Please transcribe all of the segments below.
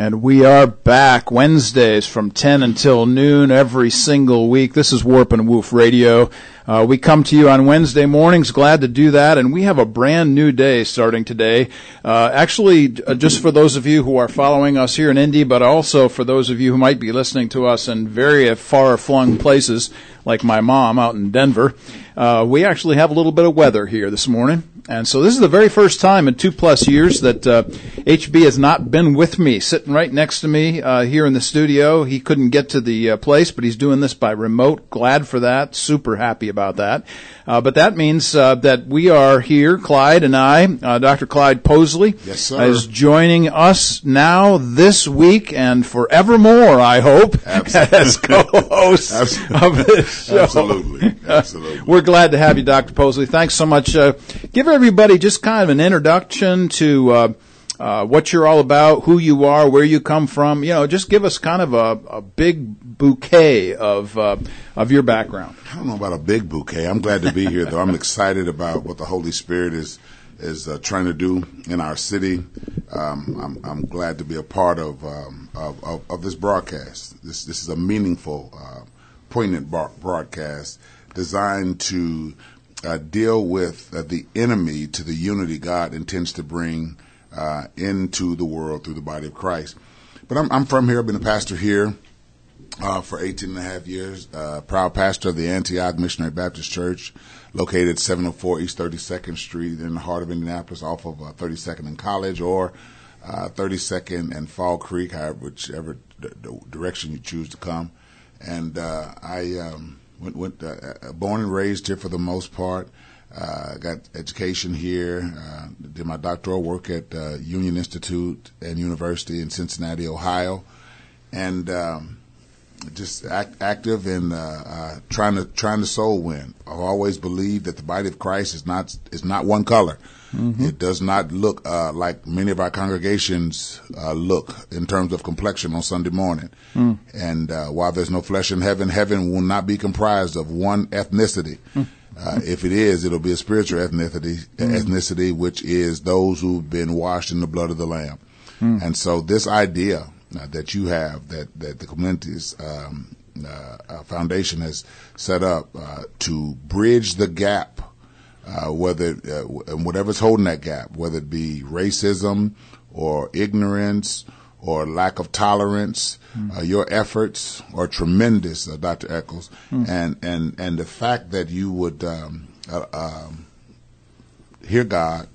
And we are back Wednesdays from 10 until noon every single week. This is Warp and Woof Radio. Uh, we come to you on Wednesday mornings. Glad to do that. And we have a brand new day starting today. Uh, actually, uh, just for those of you who are following us here in Indy, but also for those of you who might be listening to us in very far flung places, like my mom out in Denver, uh, we actually have a little bit of weather here this morning. And so this is the very first time in two plus years that uh, HB has not been with me, sitting right next to me uh, here in the studio. He couldn't get to the uh, place, but he's doing this by remote. Glad for that. Super happy about that. Uh, but that means uh, that we are here, Clyde and I. Uh, Dr. Clyde Posley yes, sir. is joining us now this week and forevermore, I hope, as co-host of this show. Absolutely. Absolutely. We're glad to have you, Dr. Posley. Thanks so much. Uh, give everybody just kind of an introduction to uh, what you're all about, who you are, where you come from. You know, just give us kind of a, a big bouquet of uh, of your background. I don't know about a big bouquet. I'm glad to be here, though. I'm excited about what the Holy Spirit is is uh, trying to do in our city. Um, I'm, I'm, glad to be a part of, um, of, of, of, this broadcast. This this is a meaningful, uh, poignant bar- broadcast designed to uh, deal with uh, the enemy to the unity God intends to bring uh, into the world through the body of Christ. But I'm, I'm from here. I've been a pastor here uh, for 18 and a half years. Uh, proud pastor of the Antioch Missionary Baptist Church, located 704 East 32nd Street in the heart of Indianapolis, off of 32nd uh, and College, or 32nd and Fall Creek, whichever d- d- direction you choose to come. And I um, went, went born and raised here for the most part. Uh, got education here. Uh, did my doctoral work at uh, Union Institute and University in Cincinnati, Ohio, and um, just act, active in uh, uh, trying to trying to soul win. I've always believed that the body of Christ is not is not one color. Mm-hmm. It does not look uh, like many of our congregations look in terms of complexion on Sunday morning. Mm. And while there's no flesh in heaven, heaven will not be comprised of one ethnicity. Mm. Uh, if it is, it'll be a spiritual ethnicity, mm. ethnicity, which is those who've been washed in the blood of the Lamb. Mm. And so, this idea uh, that you have, that that the community's um, uh, uh foundation has set up uh, to bridge the gap, uh, whether whatever's holding that gap, whether it be racism or ignorance or lack of tolerance. Mm. Uh, your efforts are tremendous, uh, Dr. Eccles, mm. and and and the fact that you would um, uh, um, hear God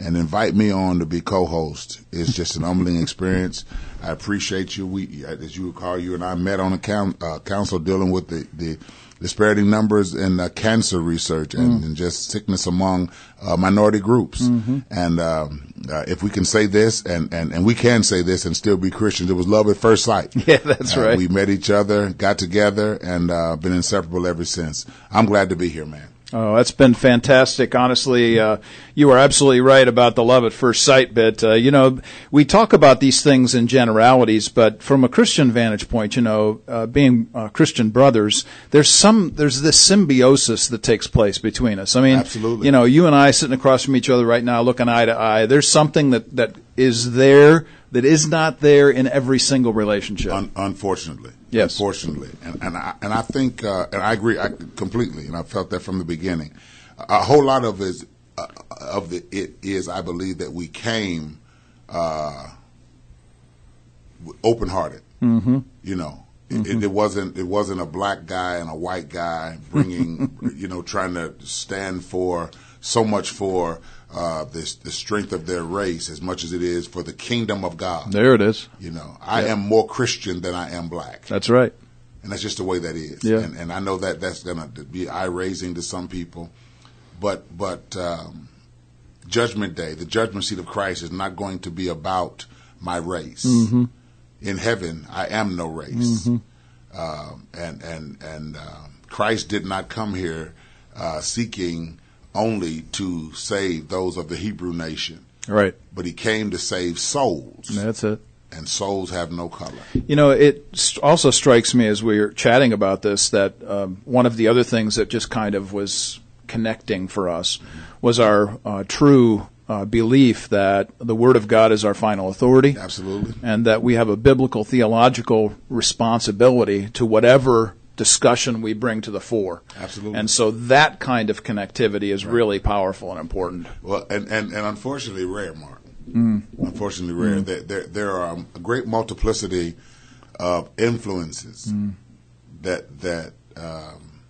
and invite me on to be co-host is just an humbling experience. I appreciate you. We, as you recall, you and I met on a uh, council dealing with the the disparity numbers in uh, cancer research and, mm. and, just sickness among uh, minority groups. Mm-hmm. And um, uh, if we can say this, and, and, and we can say this and still be Christians, it was love at first sight. Yeah, that's uh, right. We met each other, got together, and uh, been inseparable ever since. I'm glad to be here, man. Oh, that's been fantastic. Honestly, uh, you are absolutely right about the love at first sight bit. Uh, you know, we talk about these things in generalities, but from a Christian vantage point, you know, uh, being uh, Christian brothers, there's some, there's this symbiosis that takes place between us. I mean, absolutely. You know, you and I sitting across from each other right now, looking eye to eye. There's something that that is there that is not there in every single relationship. Un- unfortunately. Yes. Unfortunately, and and I, and I think uh, and I agree I, completely, and I felt that from the beginning. A whole lot of it uh, of the it is I believe that we came uh, open hearted. Mm-hmm. You know, mm-hmm. it, it, wasn't it wasn't a black guy and a white guy bringing you know trying to stand for so much for uh, the, the strength of their race as much as it is for the kingdom of God. There it is. You know, I am more Christian than I am black. That's right. And that's just the way that is. Yeah. And, and I know that that's going to be eye raising to some people. But, but, um, Judgment Day, the judgment seat of Christ is not going to be about my race. Mm-hmm. In heaven, I am no race. Mm-hmm. Uh, and, and, and, uh, Christ did not come here, uh, seeking only to save those of the Hebrew nation. Right. But he came to save souls. That's it. And souls have no color. You know, it also strikes me as we are chatting about this that um, one of the other things that just kind of was connecting for us was our uh, true uh, belief that the Word of God is our final authority. Absolutely. And that we have a biblical theological responsibility to whatever discussion we bring to the fore. Absolutely. And so that kind of connectivity is right. really powerful and important. Well, and, and, and unfortunately rare, Mark. Mm. Unfortunately rare. Mm. There, there, there, are a great multiplicity of influences mm. that, that, um,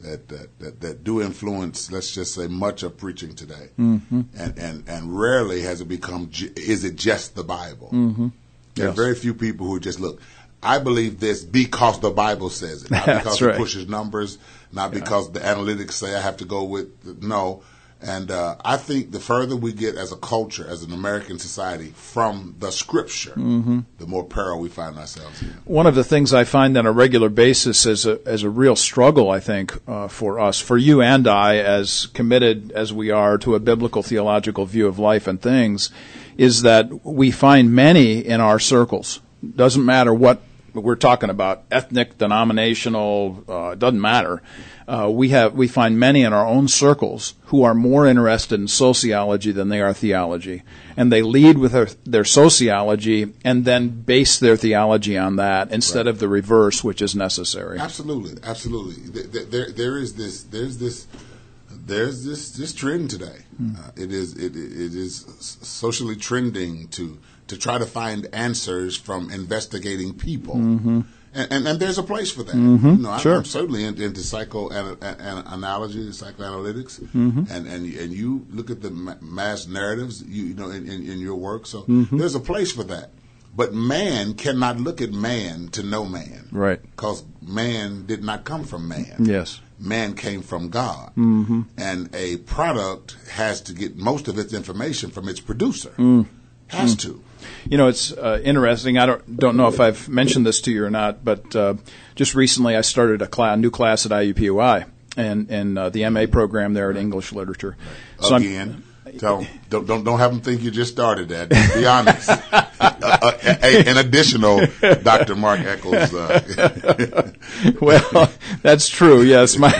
that, that, that, that, do influence, let's just say, much of preaching today. Mm-hmm. And, and, and rarely has it become, is it just the Bible? Mm-hmm. There yes. are very few people who just look. I believe this because the Bible says it, not because right. it pushes numbers, not yeah. because the analytics say I have to go with. No, and uh, I think the further we get as a culture, as an American society, from the Scripture, mm-hmm. the more peril we find ourselves in. One of the things I find on a regular basis as a as a real struggle, I think, uh, for us, for you and I, as committed as we are to a biblical theological view of life and things, is that we find many in our circles. Doesn't matter what we're talking about, ethnic, denominational, uh, doesn't matter uh, we have we find many in our own circles who are more interested in sociology than they are theology, and they lead with their, their sociology and then base their theology on that instead right. of the reverse, which is necessary. Absolutely, absolutely. There, there, there is this. There's this. There's this this trend today. Mm. Uh, it is it, it is socially trending to to try to find answers from investigating people. Mm-hmm and, and, and, there's a place for that. Mm-hmm. You know, sure. I'm, certainly into, into psychoanalysis, psychoanalytics, mm-hmm. and, and and you look at the mass narratives, you, you know, in, in, in, your work. So mm-hmm. there's a place for that. But man cannot look at man to know man, right? Because man did not come from man. Yes, man came from God, mm-hmm. and a product has to get most of its information from its producer. Mm. Has mm. to. You know, it's uh, interesting. I don't don't know if I've mentioned this to you or not, but uh, just recently I started a class, new class at IUPUI and and uh, the MA program there at English Literature. So Again. I'm, Tell, don't, don't don't have them think you just started that. Be honest. uh, uh, a, an additional Dr. Mark Eccles. Uh. well, that's true. Yes, my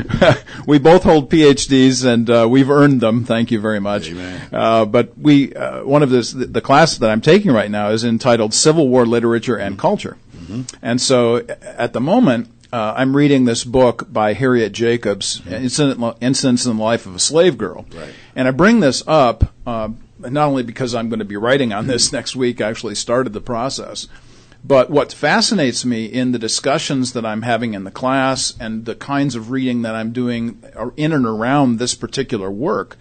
we both hold PhDs and uh, we've earned them. Thank you very much. Uh, but we, uh, one of this, the, the class that I'm taking right now is entitled Civil War Literature and Culture. Mm-hmm. And so at the moment, uh, I'm reading this book by Harriet Jacobs, mm-hmm. Incident, Incidents in the Life of a Slave Girl. Right. And I bring this up uh, not only because I'm going to be writing on this next week, I actually started the process, but what fascinates me in the discussions that I'm having in the class and the kinds of reading that I'm doing in and around this particular work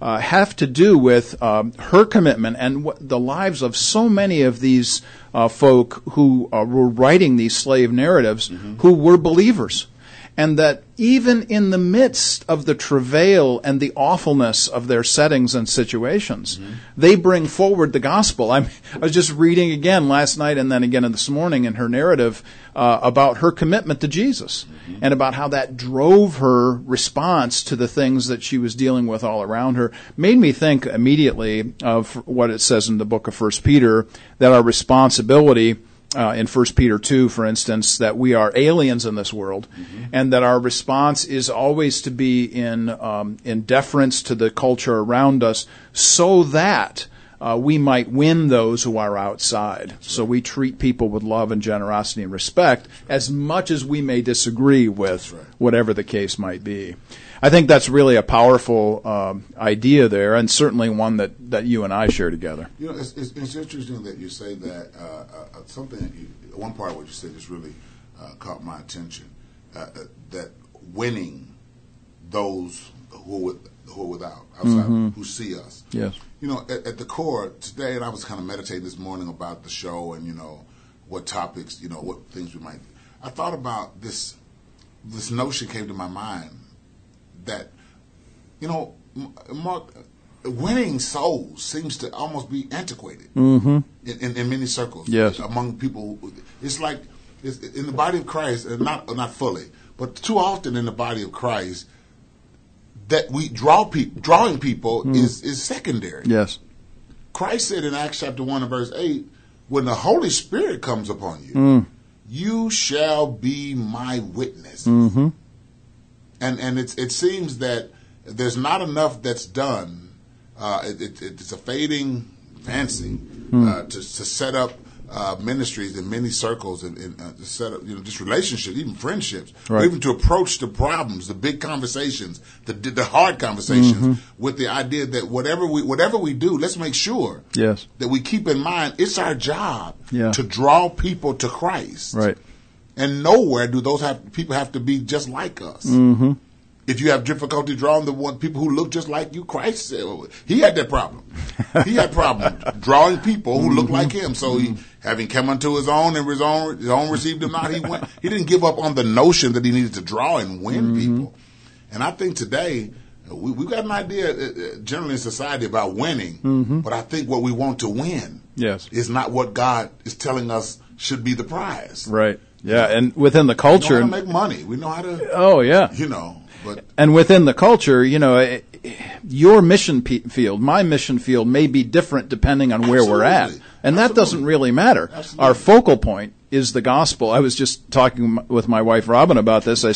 uh, have to do with um, her commitment and the lives of so many of these uh, folk who uh, were writing these slave narratives mm-hmm. who were believers and that even in the midst of the travail and the awfulness of their settings and situations, mm-hmm. they bring forward the gospel. I'm, i was just reading again last night and then again this morning in her narrative uh, about her commitment to Jesus mm-hmm. and about how that drove her response to the things that she was dealing with all around her. Made me think immediately of what it says in the book of First Peter that our responsibility uh, in 1 Peter 2, for instance, that we are aliens in this world mm-hmm. and that our response is always to be in, um, in deference to the culture around us so that uh, we might win those who are outside. Right. So we treat people with love and generosity and respect as much as we may disagree with right. whatever the case might be. I think that's really a powerful um, idea there, and certainly one that, that you and I share together. You know, it's, it's, it's interesting that you say that. Uh, uh, something, that you, one part of what you said just really uh, caught my attention. Uh, uh, that winning those who are, with, who are without, outside, mm-hmm. who see us. Yes. You know, at, at the core today, and I was kind of meditating this morning about the show and you know what topics, you know, what things we might. I thought about this. This notion came to my mind that, you know, Mark, winning souls seems to almost be antiquated mm-hmm. in, in, in, many circles. Yes. Among people, it's like it's in the body of Christ, not not fully, but too often in the body of Christ, that we draw people, drawing people mm. is is secondary. Yes. Christ said in Acts chapter one and verse eight, when the Holy Spirit comes upon you, mm. you shall be my witness. Mm-hmm and and it's, it seems that there's not enough that's done uh, it, it, it's a fading fancy uh, to, to set up uh, ministries in many circles and, and uh, set up, you know, just relationships, even friendships, Right. even to approach the problems, the big conversations, the the hard conversations, with the idea that whatever we whatever we do, let's make sure Yes. that we keep in mind it's our job Yeah. to draw people to Christ. Right. And nowhere do those have people have to be just like us. Mm-hmm. If you have difficulty drawing the one people who look just like you, Christ said he had that problem. he had problem drawing people who look like him. So he, having come unto his own and his own his own received him not, he went. He didn't give up on the notion that he needed to draw and win people. And I think today we we got an idea uh, uh, generally in society about winning, but I think what we want to win Yes. is not what God is telling us should be the prize. Right. Yeah. And within the We know how culture. to make money. We know how to, oh, yeah. you know, but And within the culture, you know, eh, your mission pe- field, my mission field may be different depending on where we're at. Absolutely. And that doesn't really matter. Absolutely. Our focal point is the gospel. I was just talking with my wife Robin about this. I,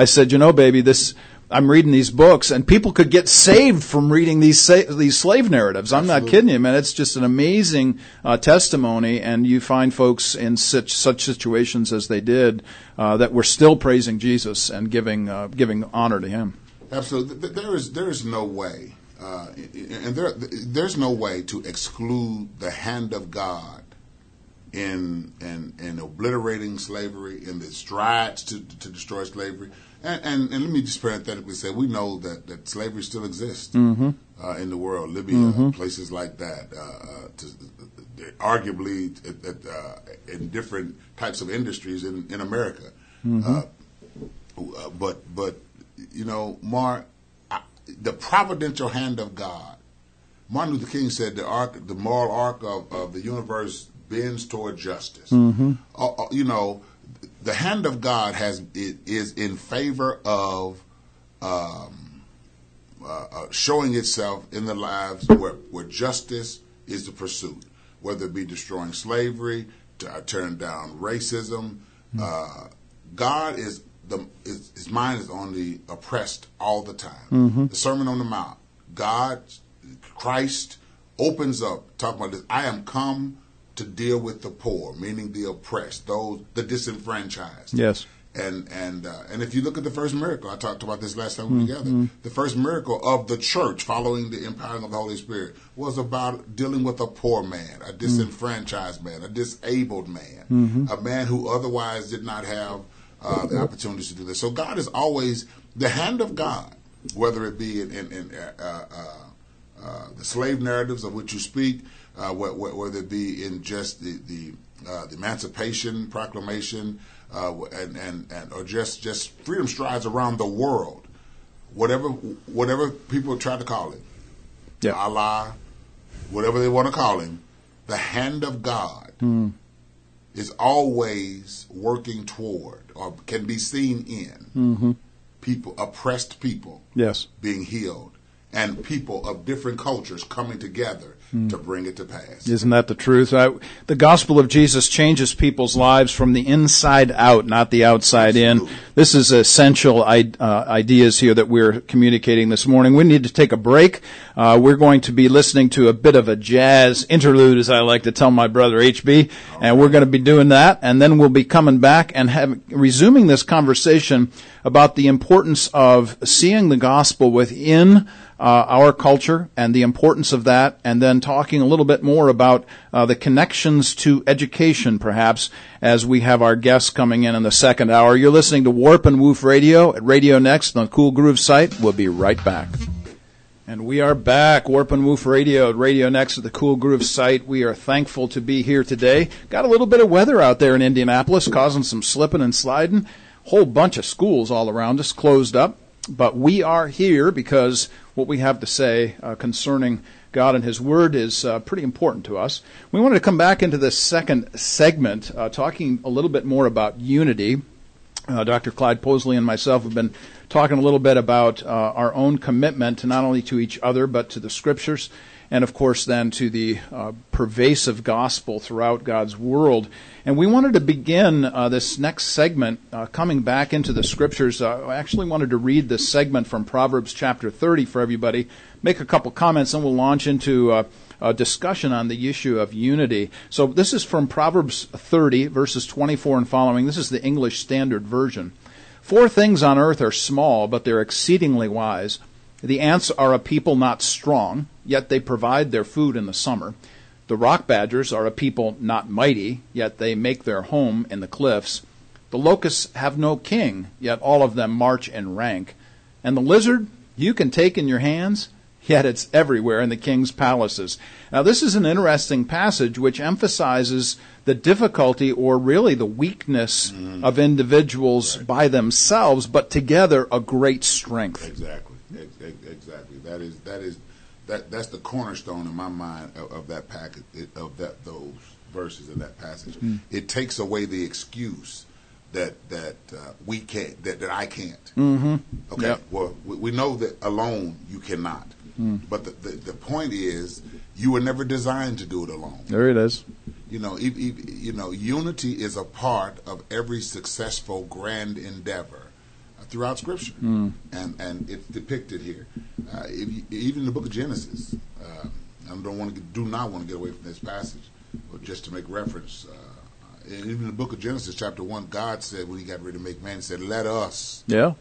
I said, you know, baby, this, I'm reading these books and people could get saved from reading these sa- these slave narratives. I'm not kidding you, man. It's just an amazing uh, testimony, and you find folks in such such situations as they did uh, that were still praising Jesus and giving uh, giving honor to Him. absolutely, there is there is no way, uh, and there there's no way to exclude the hand of God in in in obliterating slavery, in the strides to to destroy slavery. And, and, and let me just parenthetically say, we know that, that slavery still exists uh, in the world, Libya, places like that. Uh, uh, to, arguably, at, at, uh, in different types of industries in, in America. Uh, uh, but but you know, Mark, I, the providential hand of God. Martin Luther King said the arc, the moral arc of, of the universe bends toward justice. Uh, you know, the hand of God has it is in favor of um, uh, uh, showing itself in the lives where, where justice is the pursuit, whether it be destroying slavery, to uh, turn down racism. Uh, God is the his, his mind is on the oppressed all the time. The Sermon on the Mount, God, Christ opens up talking about this. I am come to deal with the poor, meaning the oppressed, those the disenfranchised. Yes. And and uh, and if you look at the first miracle, I talked about this last time we were together. The first miracle of the church, following the empowering of the Holy Spirit, was about dealing with a poor man, a disenfranchised man, a disabled man, a man who otherwise did not have uh, the opportunities to do this. So God is always the hand of God, whether it be in, in, in uh, uh, uh, the slave narratives of which you speak, uh, wh- wh- whether it be in just the the, uh, the Emancipation Proclamation, uh, and, and and or just just freedom strides around the world, whatever whatever people try to call it, Yeah. Allah, whatever they want to call him, the hand of God is always working toward or can be seen in people oppressed people Yes. being healed and people of different cultures coming together Hmm. to bring it to pass. Isn't that the truth? I, the gospel of Jesus changes people's lives from the inside out, not the outside in. This is essential I, uh, ideas here that we're communicating this morning. We need to take a break. Uh, we're going to be listening to a bit of a jazz interlude, as I like to tell my brother HB, and we're going to be doing that, and then we'll be coming back and have, resuming this conversation about the importance of seeing the gospel within uh, our culture and the importance of that, and then talking a little bit more about uh, the connections to education, perhaps, as we have our guests coming in in the second hour. You're listening to Warp and Woof Radio at Radio Next on the Cool Groove site. We'll be right back. And we are back, Warp and Woof Radio at Radio Next at the Cool Groove site. We are thankful to be here today. Got a little bit of weather out there in Indianapolis, causing some slipping and sliding. Whole bunch of schools all around us closed up. But we are here because what we have to say uh, concerning God and His Word is uh, pretty important to us. We wanted to come back into this second segment, uh, talking a little bit more about unity. Uh, Dr. Clyde Posley and myself have been talking a little bit about uh, our own commitment to not only to each other but to the Scriptures. And of course then to the uh, pervasive gospel throughout God's world. And we wanted to begin uh, this next segment uh, coming back into the scriptures. Uh, I actually wanted to read this segment from Proverbs chapter 30 for everybody, make a couple comments, and we'll launch into uh, a discussion on the issue of unity. So this is from Proverbs 30, verses 24 and following. This is the English Standard Version. Four things on earth are small, but they're exceedingly wise. The ants are a people not strong, yet they provide their food in the summer. The rock badgers are a people not mighty, yet they make their home in the cliffs. The locusts have no king, yet all of them march in rank. And the lizard you can take in your hands, yet it's everywhere in the king's palaces. Now, this is an interesting passage which emphasizes the difficulty or really the weakness mm. of individuals right. by themselves, but together a great strength. Exactly. Exactly. That is that is that that's the cornerstone in my mind of, of that packet of that those verses in that passage. Mm. It takes away the excuse that that uh, we can't that, that I can't. Mm-hmm. Okay. Yep. Well, we, we, know that alone you cannot. Mm. But the, the, the point is, you were never designed to do it alone. There it is. You know, you know, unity is a part of every successful grand endeavor throughout Scripture, mm. and and it's depicted here. Uh, you, even in the Book of Genesis, uh, I don't want to do not want to get away from this passage, but just to make reference. Uh, even in the Book of Genesis, chapter one, God said when He got ready to make man, He said, "Let us, yeah,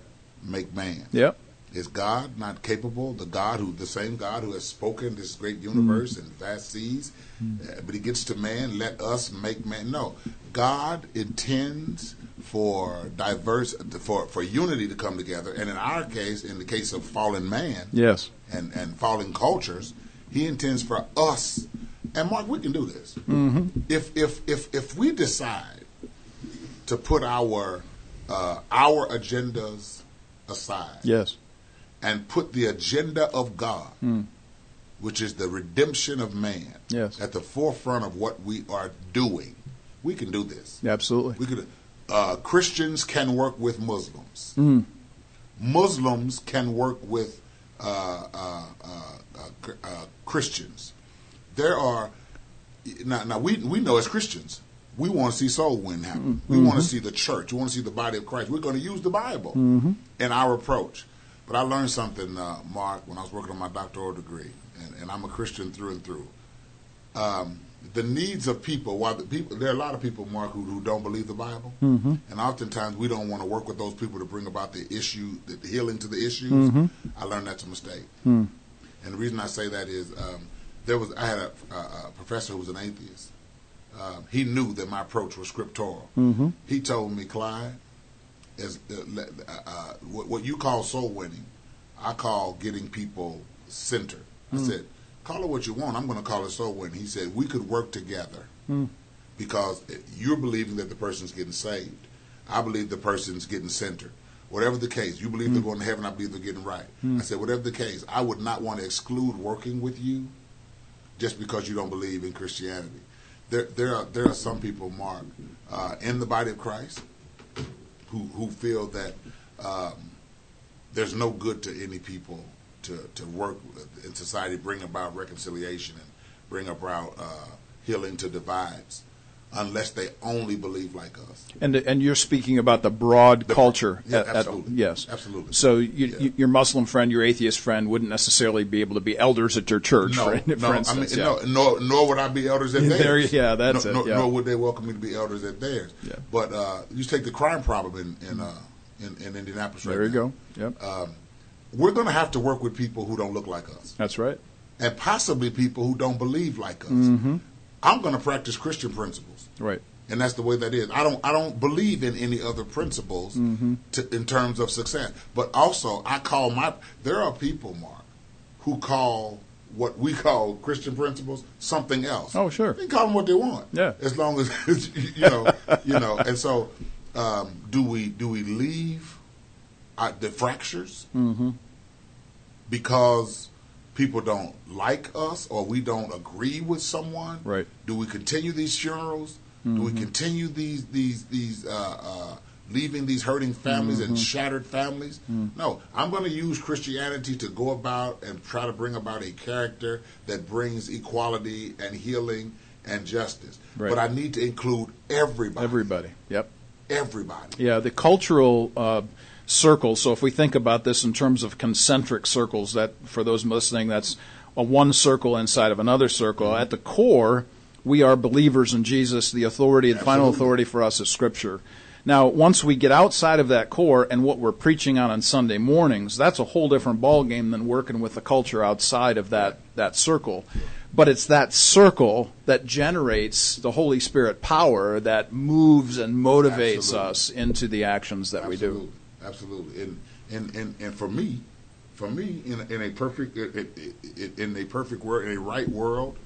make man." Yep. Is God not capable? The God who, the same God who has spoken this great universe mm. and vast seas, mm. uh, but He gets to man. Let us make man. No, God intends for diverse for for unity to come together, and in our case, in the case of fallen man, yes, and and fallen cultures, He intends for us. And Mark, we can do this mm-hmm. if if if if we decide to put our uh, our agendas aside. Yes and put the agenda of God, mm. which is the redemption of man, yes. at the forefront of what we are doing, we can do this. Absolutely. We could. Uh, Christians can work with Muslims. Mm. Muslims can work with uh, uh, uh, uh Christians. There are now. Now we we know as Christians we want to see soul win happen. Mm-hmm. We want to see the church. We want to see the body of Christ. We're going to use the Bible mm-hmm. in our approach. But I learned something, uh, Mark, when I was working on my doctoral degree, and, and I'm a Christian through and through. Um, the needs of people, while the people, there are a lot of people, Mark, who, who don't believe the Bible, mm-hmm. and oftentimes we don't want to work with those people to bring about the issue, the healing to the issues. Mm-hmm. I learned that's a mistake, mm. and the reason I say that is um, there was I had a, a, a, professor who was an atheist. Um, he knew that my approach was scriptural. Mm-hmm. He told me, Clyde, as uh, uh, what, what, you call soul winning, I call getting people centered. I mm. said, call it what you want. I'm going to call it soul winning. He said we could work together mm. because you're believing that the person's getting saved. I believe the person's getting centered. Whatever the case, you believe mm. they're going to heaven. I believe they're getting right. Hmm. I said, whatever the case, I would not want to exclude working with you just because you don't believe in Christianity. There, there are there are some people, Mark, uh, in the body of Christ who who feel that um, there's no good to any people to, to work in society, bring about reconciliation and bring about uh, healing to divides, unless they only believe like us. And and you're speaking about the broad the, culture. Yeah, at, absolutely. At, yes, absolutely. So you, yeah. your Muslim friend, your atheist friend, wouldn't necessarily be able to be elders at your church. No, for, no. For instance, I mean, yeah. no, nor, nor would I be elders at theirs. There, yeah, that's no, it. Nor, yeah. nor would they welcome me to be elders at theirs. Yeah. But uh, you take the crime problem in in, uh, in, in Indianapolis. There right you now. go. Yep. Um, we're going to have to work with people who don't look like us. That's right. And possibly people who don't believe like us. Mm-hmm. I'm going to practice Christian principles. Right. And that's the way that is. I don't. I don't believe in any other principles mm-hmm. to, in terms of success. But also, I call my. There are people, Mark, who call what we call Christian principles something else. Oh, sure. They can call them what they want. Yeah. As long as you know, you know. And so, um, do we do we leave uh, the fractures mm-hmm. Because people don't like us or we don't agree with someone? Right. Do we continue these funerals? Mm-hmm. Do we Mm-hmm. continue these these these uh, uh, leaving these hurting families Mm-hmm. and shattered families. Mm. No, I'm going to use Christianity to go about and try to bring about a character that brings equality and healing and justice. Right. But I need to include everybody. Everybody. Yep. Everybody. Yeah, the cultural uh, circles. So if we think about this in terms of concentric circles, that for those listening, that's a one circle inside of another circle. At the core, we are believers in Jesus. The authority, the final authority for us is Scripture. Now, once we get outside of that core and what we're preaching on on Sunday mornings, that's a whole different ballgame than working with the culture outside of that, that circle. But it's that circle that generates the Holy Spirit power that moves and motivates Absolutely. us into the actions that we do. Absolutely. And, and, and, and for me, for me, in, a- in a perfect, in, a perfect world, in a right world,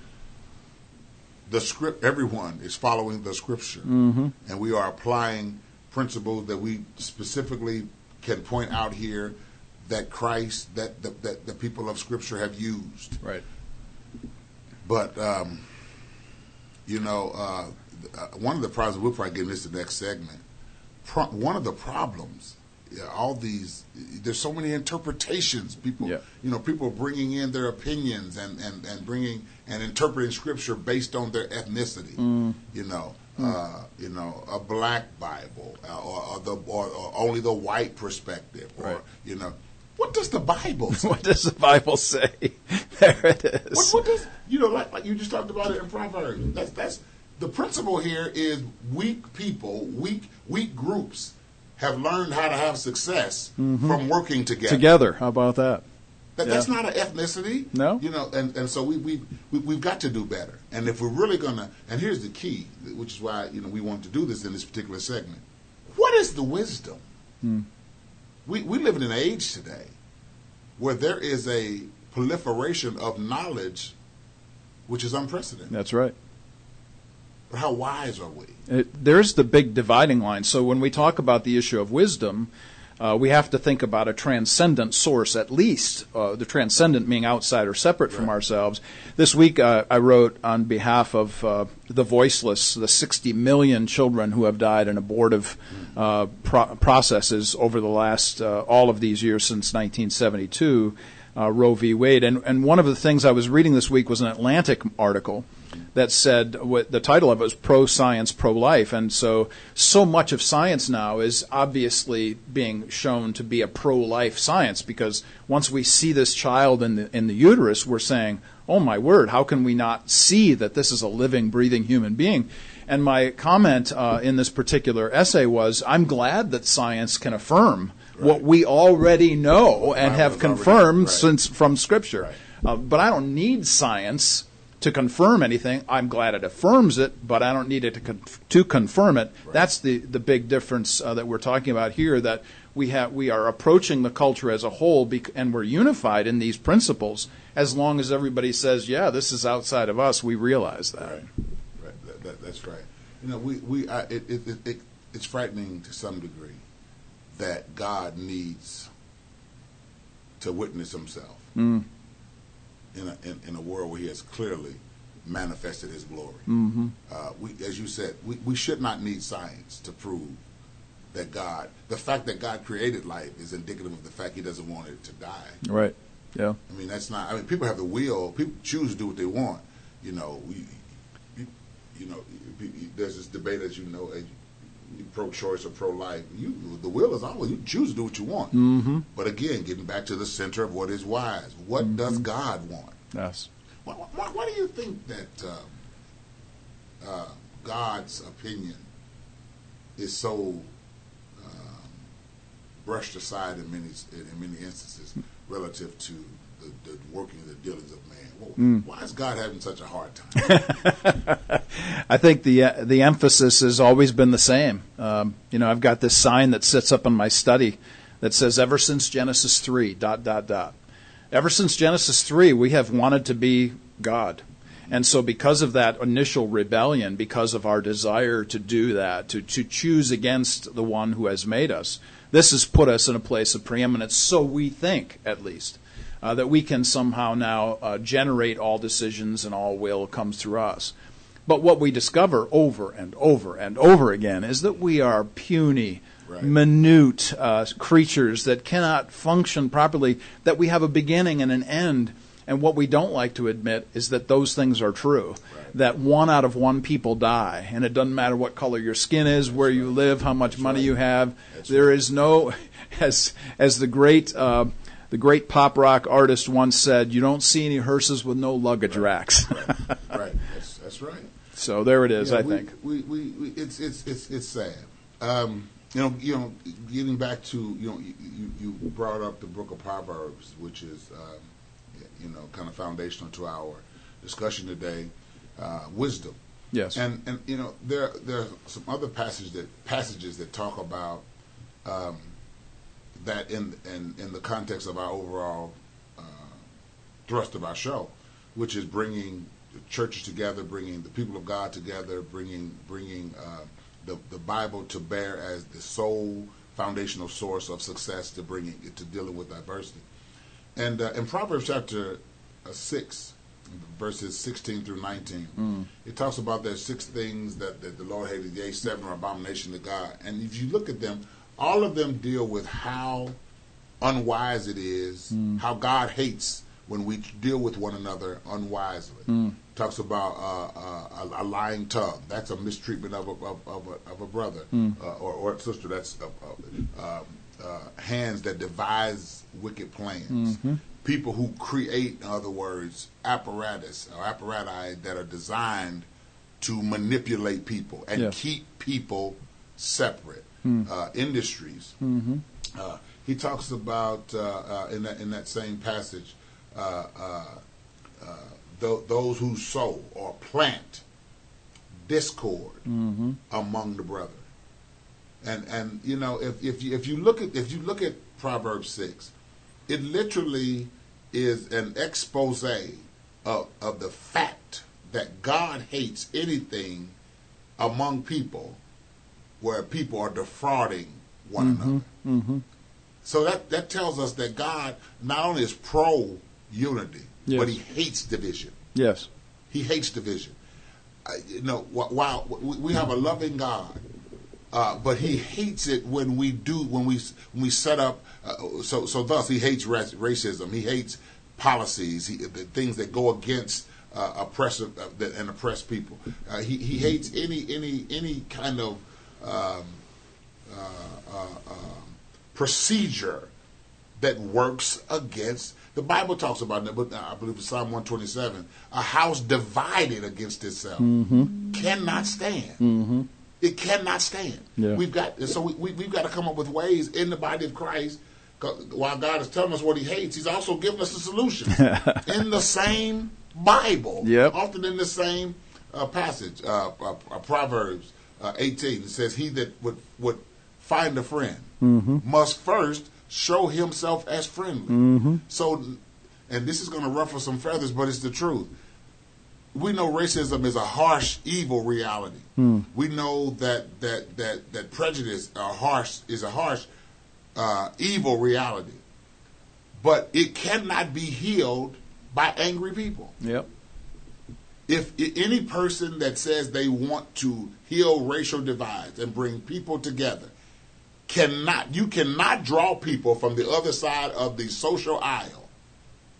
the script, everyone is following the scripture. Mm-hmm. And we are applying principles that we specifically can point out here that Christ, that the, that the people of scripture have used. Right. But um, you know, uh, uh, one of the problems we'll probably get into this the next segment. Pro- one of the problems, all these there's so many interpretations. People, Yeah. you know, people bringing in their opinions and, and, and bringing and interpreting scripture based on their ethnicity. Mm. You know, uh, you know, a black Bible uh, or, or the or, or only the white perspective, or Right. you know, what does the Bible say? What does the Bible say? there it is. What, what does you know like like you just talked about it in Proverbs? That's that's the principle here is weak people, weak weak groups have learned how to have success from working together. Together. How about that? That, That's not an ethnicity. No. You know, and, and so we, we, we, we've got to do better. And if we're really going to, and here's the key, which is why, you know, we want to do this in this particular segment. What is the wisdom? Hmm. We, we live in an age today where there is a proliferation of knowledge which is unprecedented. That's right. But how wise are we? It, there's the big dividing line. So when we talk about the issue of wisdom, uh, we have to think about a transcendent source, at least. Uh, the transcendent being outside or separate from ourselves. This week, uh, I wrote on behalf of uh, the voiceless, the 60 million children who have died in abortive uh, pro- processes over the last uh, all of these years since 1972. Uh, Roe v. Wade, and and one of the things I was reading this week was an Atlantic article that said what the title of it was pro science pro life and so so much of science now is obviously being shown to be a pro life science because once we see this child in the in the uterus we're saying oh my word how can we not see that this is a living breathing human being and my comment uh, in this particular essay was i'm glad that science can affirm what we already know and have is already- confirmed right. since from scripture Right. uh, but I don't need science to confirm anything. I'm glad it affirms it, but I don't need it to con- to confirm it. That's the the big difference uh, that we're talking about here. That we have we are approaching the culture as a whole, bec- and we're unified in these principles. As long as everybody says, "Yeah, this is outside of us," we realize that. Right, right. That, that, that's right. You know, we we I, it, it, it, it it's frightening to some degree that God needs to witness Himself Mm. In a in, in a world where He has clearly manifested His glory. hmm Uh, we, as you said, we, we should not need science to prove that God. The fact that God created life is indicative of the fact He doesn't want it to die. Right. Yeah. I mean, that's not. I mean, people have the will. People choose to do what they want. You know, we, you, you know, there's this debate, as you know, as you- pro-choice or pro-life. You, the will is always you choose to do what you want. Mm-hmm. But again, getting back to the center of what is wise. What does God want? Yes. Why, why, why do you think that uh, uh, God's opinion is so um, brushed aside in many in many instances relative to the, the working the dealings of? Well, Mm. Why is God having such a hard time? I think the uh, the emphasis has always been the same. Um, you know, I've got this sign that sits up in my study that says, "Ever since Genesis three, dot dot dot." Ever since Genesis three, we have wanted to be God, and so because of that initial rebellion, because of our desire to do that, to to choose against the one who has made us, this has put us in a place of preeminence. So we think, at least uh, that we can somehow now uh, generate all decisions and all will comes through us. But what we discover over and over and over again is that we are puny, Right. minute uh, creatures that cannot function properly, that we have a beginning and an end. And what we don't like to admit is that those things are true. That one out of one people die, and it doesn't matter what color your skin is, where you live, how much money you have. There is no, as as the great uh, the great pop rock artist once said, "You don't see any hearses with no luggage racks." right. That's, that's right. so there it is. Yeah, I we, think. we, we, we it's it's it's it's sad. Um, you know, you know, getting back to you know, you, you you brought up the book of Proverbs, which is um, you know kind of foundational to our discussion today. Uh, wisdom, Yes. and and you know there there are some other passages that passages that talk about um, that in in in the context of our overall uh, thrust of our show, which is bringing the churches together, bringing the people of God together, bringing bringing uh, the the Bible to bear as the sole foundational source of success to bringing to dealing with diversity. And uh, in Proverbs chapter uh, six, verses sixteen through nineteen, it talks about there's six things that, that the Lord hated. Yea, seven are abomination to God. And if you look at them, all of them deal with how unwise it is, how God hates when we deal with one another unwisely. Talks about uh, uh, a, a lying tongue. That's a mistreatment of a, of, of a, of a brother uh, or, or a sister. That's uh, uh, um, uh, hands that devise wicked plans. People who create, in other words, apparatus or apparati that are designed to manipulate people and Yes. keep people separate. Uh, industries. Uh, he talks about uh, uh, in that in that same passage uh, uh, uh, th- those who sow or plant discord among the brethren. And and you know if if you, if you look at if you look at Proverbs six, it literally is an expose of of the fact that God hates anything among people where people are defrauding one another. So that that tells us that God not only is pro unity, Yes. but He hates division. yes. He hates division. Uh, you know, while we we have a loving God, uh, but He hates it when we do when we when we set up. Uh, so so thus He hates rac- racism. He hates policies. He, the things that go against uh, oppressive uh, and oppressed people. Uh, he he hates any any any kind of um, uh, uh, um, procedure that works against. The Bible talks about it, but I believe it's Psalm 127. A house divided against itself cannot stand. It cannot stand. Yeah. We've got so we, we, we've got to come up with ways in the body of Christ. While God is telling us what He hates, He's also giving us a solution in the same Bible. Yep. Often in the same uh, passage, uh, uh, uh, Proverbs uh, 18. It says, "He that would would find a friend must first show himself as friendly." So, and this is going to ruffle some feathers, but it's the truth. We know racism is a harsh, evil reality. We know that that that that prejudice, are harsh, is a harsh, uh, evil reality. But it cannot be healed by angry people Yep. If any person that says they want to heal racial divides and bring people together cannot you cannot draw people from the other side of the social aisle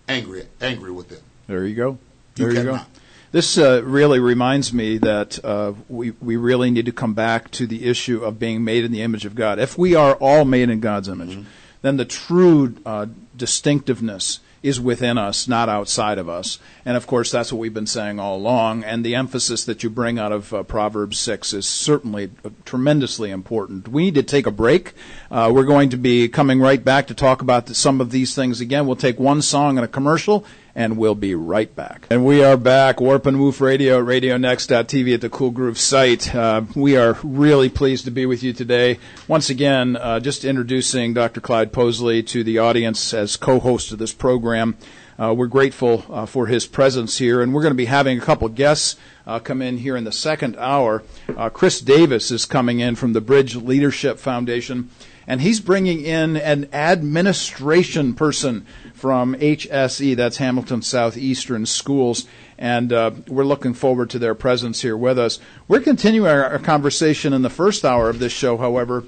angry angry with them There you go. There you, go. cannot. This uh, really reminds me that uh, we we really need to come back to the issue of being made in the image of God. If we are all made in God's image, Mm-hmm. then the true uh, distinctiveness is within us, not outside of us. And of course, that's what we've been saying all along. And the emphasis that you bring out of uh, Proverbs 6 is certainly uh, tremendously important. We need to take a break. Uh, we're going to be coming right back to talk about the, some of these things again. We'll take one song and a commercial, and we'll be right back. And we are back, Warp and Woof Radio, RadioNext.tv at the Cool Groove site. Uh, we are really pleased to be with you today. Once again, uh, just introducing Dr. Clyde Posley to the audience as co-host of this program. Uh, we're grateful uh, for his presence here, and we're going to be having a couple guests uh, come in here in the second hour. Uh, Chris Davis is coming in from the Bridge Leadership Foundation, and he's bringing in an administration person from HSE, that's Hamilton Southeastern Schools, and uh, we're looking forward to their presence here with us. We're continuing our, our conversation in the first hour of this show, however,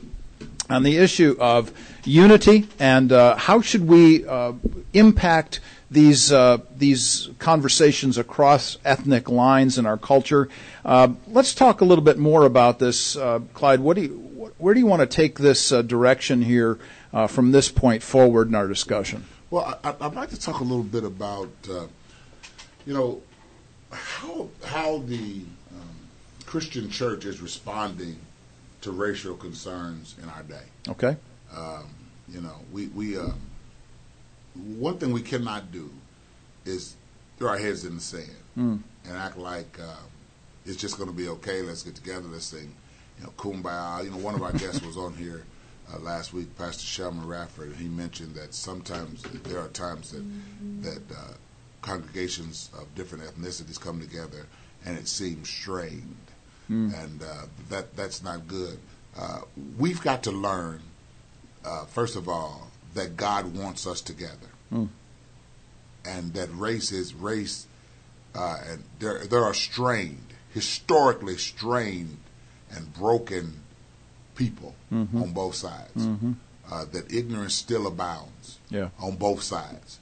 on the issue of unity and uh, how should we uh, impact these uh, these conversations across ethnic lines in our culture. Uh, let's talk a little bit more about this, uh, Clyde. What do you, where do you want to take this uh, direction here from this point forward in our discussion? Well, I, would like to talk a little bit about you know how how the um, Christian church is responding to racial concerns in our day. Okay. Um, you know, we we uh, one thing we cannot do is throw our heads in the sand mm. and act like uh, it's just going to be okay. Let's get together. Let's sing, you know, kumbaya. You know, one of our guests was on here uh, last week, Pastor Shelman Rafford. and he mentioned that sometimes there are times that that uh, congregations of different ethnicities come together and it seems strained mm. and uh, that that's not good. Uh, we've got to learn, uh, first of all, that God wants us together, mm. and that race is race, uh, and there there are strained, historically strained, and broken people mm-hmm. on both sides. Mm-hmm. Uh, that ignorance still abounds yeah. on both sides.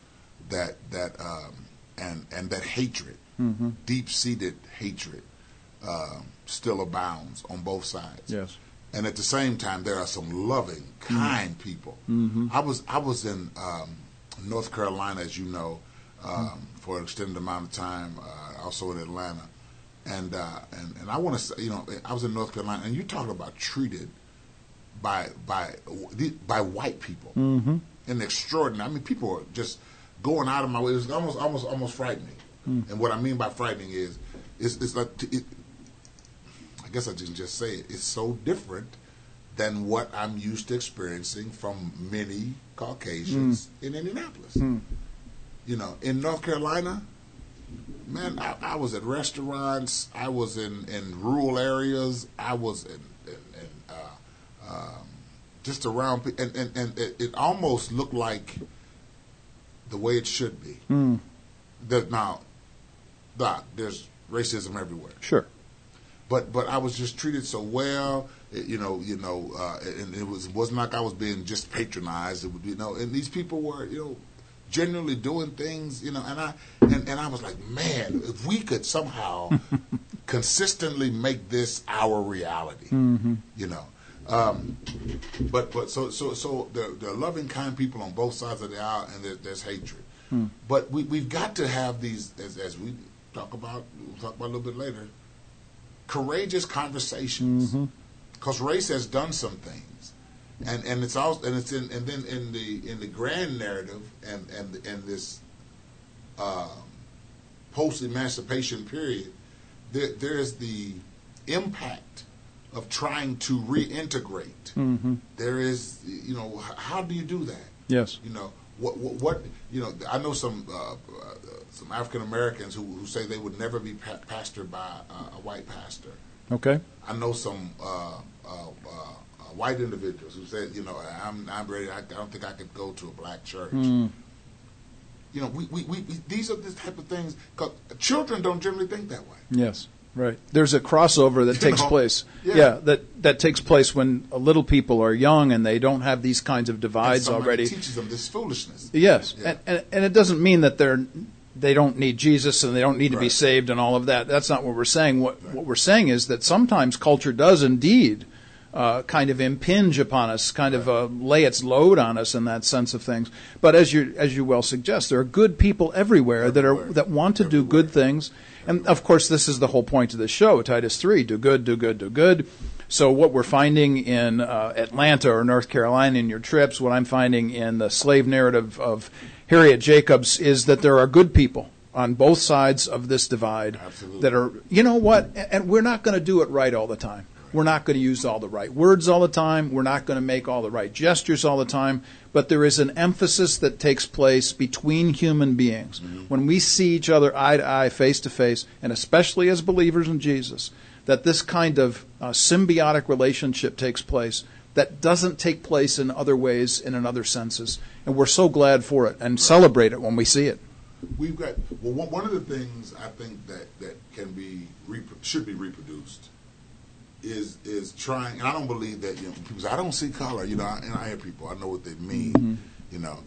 That that um, and and that hatred, mm-hmm. deep seated hatred, um, still abounds on both sides. Yes. And at the same time, there are some loving, mm-hmm. kind people. Mm-hmm. I was I was in um, North Carolina, as you know, um, mm-hmm. for an extended amount of time. Uh, also in Atlanta, and uh, and and I want to say, you know, I was in North Carolina, and you talk about treated by by by white people mm-hmm. in extraordinary. I mean, people are just going out of my way. It was almost almost almost frightening. Mm. And what I mean by frightening is, it's, it's like it, I guess I didn't just say it. It's so different than what I'm used to experiencing from many Caucasians mm. in Indianapolis. Mm. You know, in North Carolina, man, I, I, was at restaurants. I was in, in rural areas. I was in, in, in uh, um, just around, and, and, and it, it, almost looked like the way it should be. Mm. now, Doc, there's racism everywhere. Sure but but I was just treated so well. It, you know, you know, uh, and it was wasn't like I was being just patronized. It would, you know, and these people were, you know, genuinely doing things, you know, and I and, and I was like, man, if we could somehow consistently make this our reality, mm-hmm. you know. Um, but but so so so there, there, are loving, kind people on both sides of the aisle, and there, there's hatred. Mm. But we we've got to have these as as we talk about we'll talk about a little bit later courageous conversations because mm-hmm. race has done some things and and it's also and it's in and then in the in the grand narrative and and and this um, post emancipation period there there is the impact of trying to reintegrate mm-hmm. there is you know how do you do that yes you know what, what, what you know I know some uh, uh, some African Americans who, who say they would never be pa- pastored by uh, a white pastor. Okay. I know some uh, uh, uh, white individuals who said, you know, I'm I'm ready. I, I don't think I could go to a black church. Mm. You know, we, we, we, these are the type of things. Cause children don't generally think that way. Yes. Right. There's a crossover that takes know? place. Yeah. yeah. that that takes place when little people are young and they don't have these kinds of divides already. Teaches them this foolishness. Yes, yeah. and, and and it doesn't mean that they're they don't need Jesus and they don't need to right. be saved and all of that. That's not what we're saying. What, right. what we're saying is that sometimes culture does indeed uh, kind of impinge upon us, kind of uh, lay its load on us in that sense of things. But as you as you well suggest, there are good people everywhere, everywhere. that are that want to everywhere. do good things. And of course, this is the whole point of this show, Titus three: do good, do good, do good. So what we're finding in uh, Atlanta or North Carolina in your trips, what I'm finding in the slave narrative of Harriet Jacobs is that there are good people on both sides of this divide Absolutely. that are, you know what, and we're not going to do it right all the time. We're not going to use all the right words all the time. We're not going to make all the right gestures all the time. But there is an emphasis that takes place between human beings. Mm-hmm. When we see each other eye to eye, face to face, and especially as believers in Jesus, that this kind of uh, symbiotic relationship takes place that doesn't take place in other ways and in other senses. And we're so glad for it and right. celebrate it when we see it. We've got well one of the things I think that, that can be should be reproduced is is trying, and I don't believe that. You know, people say I don't see color. You know, and I hear people. I know what they mean. Mm-hmm. You know,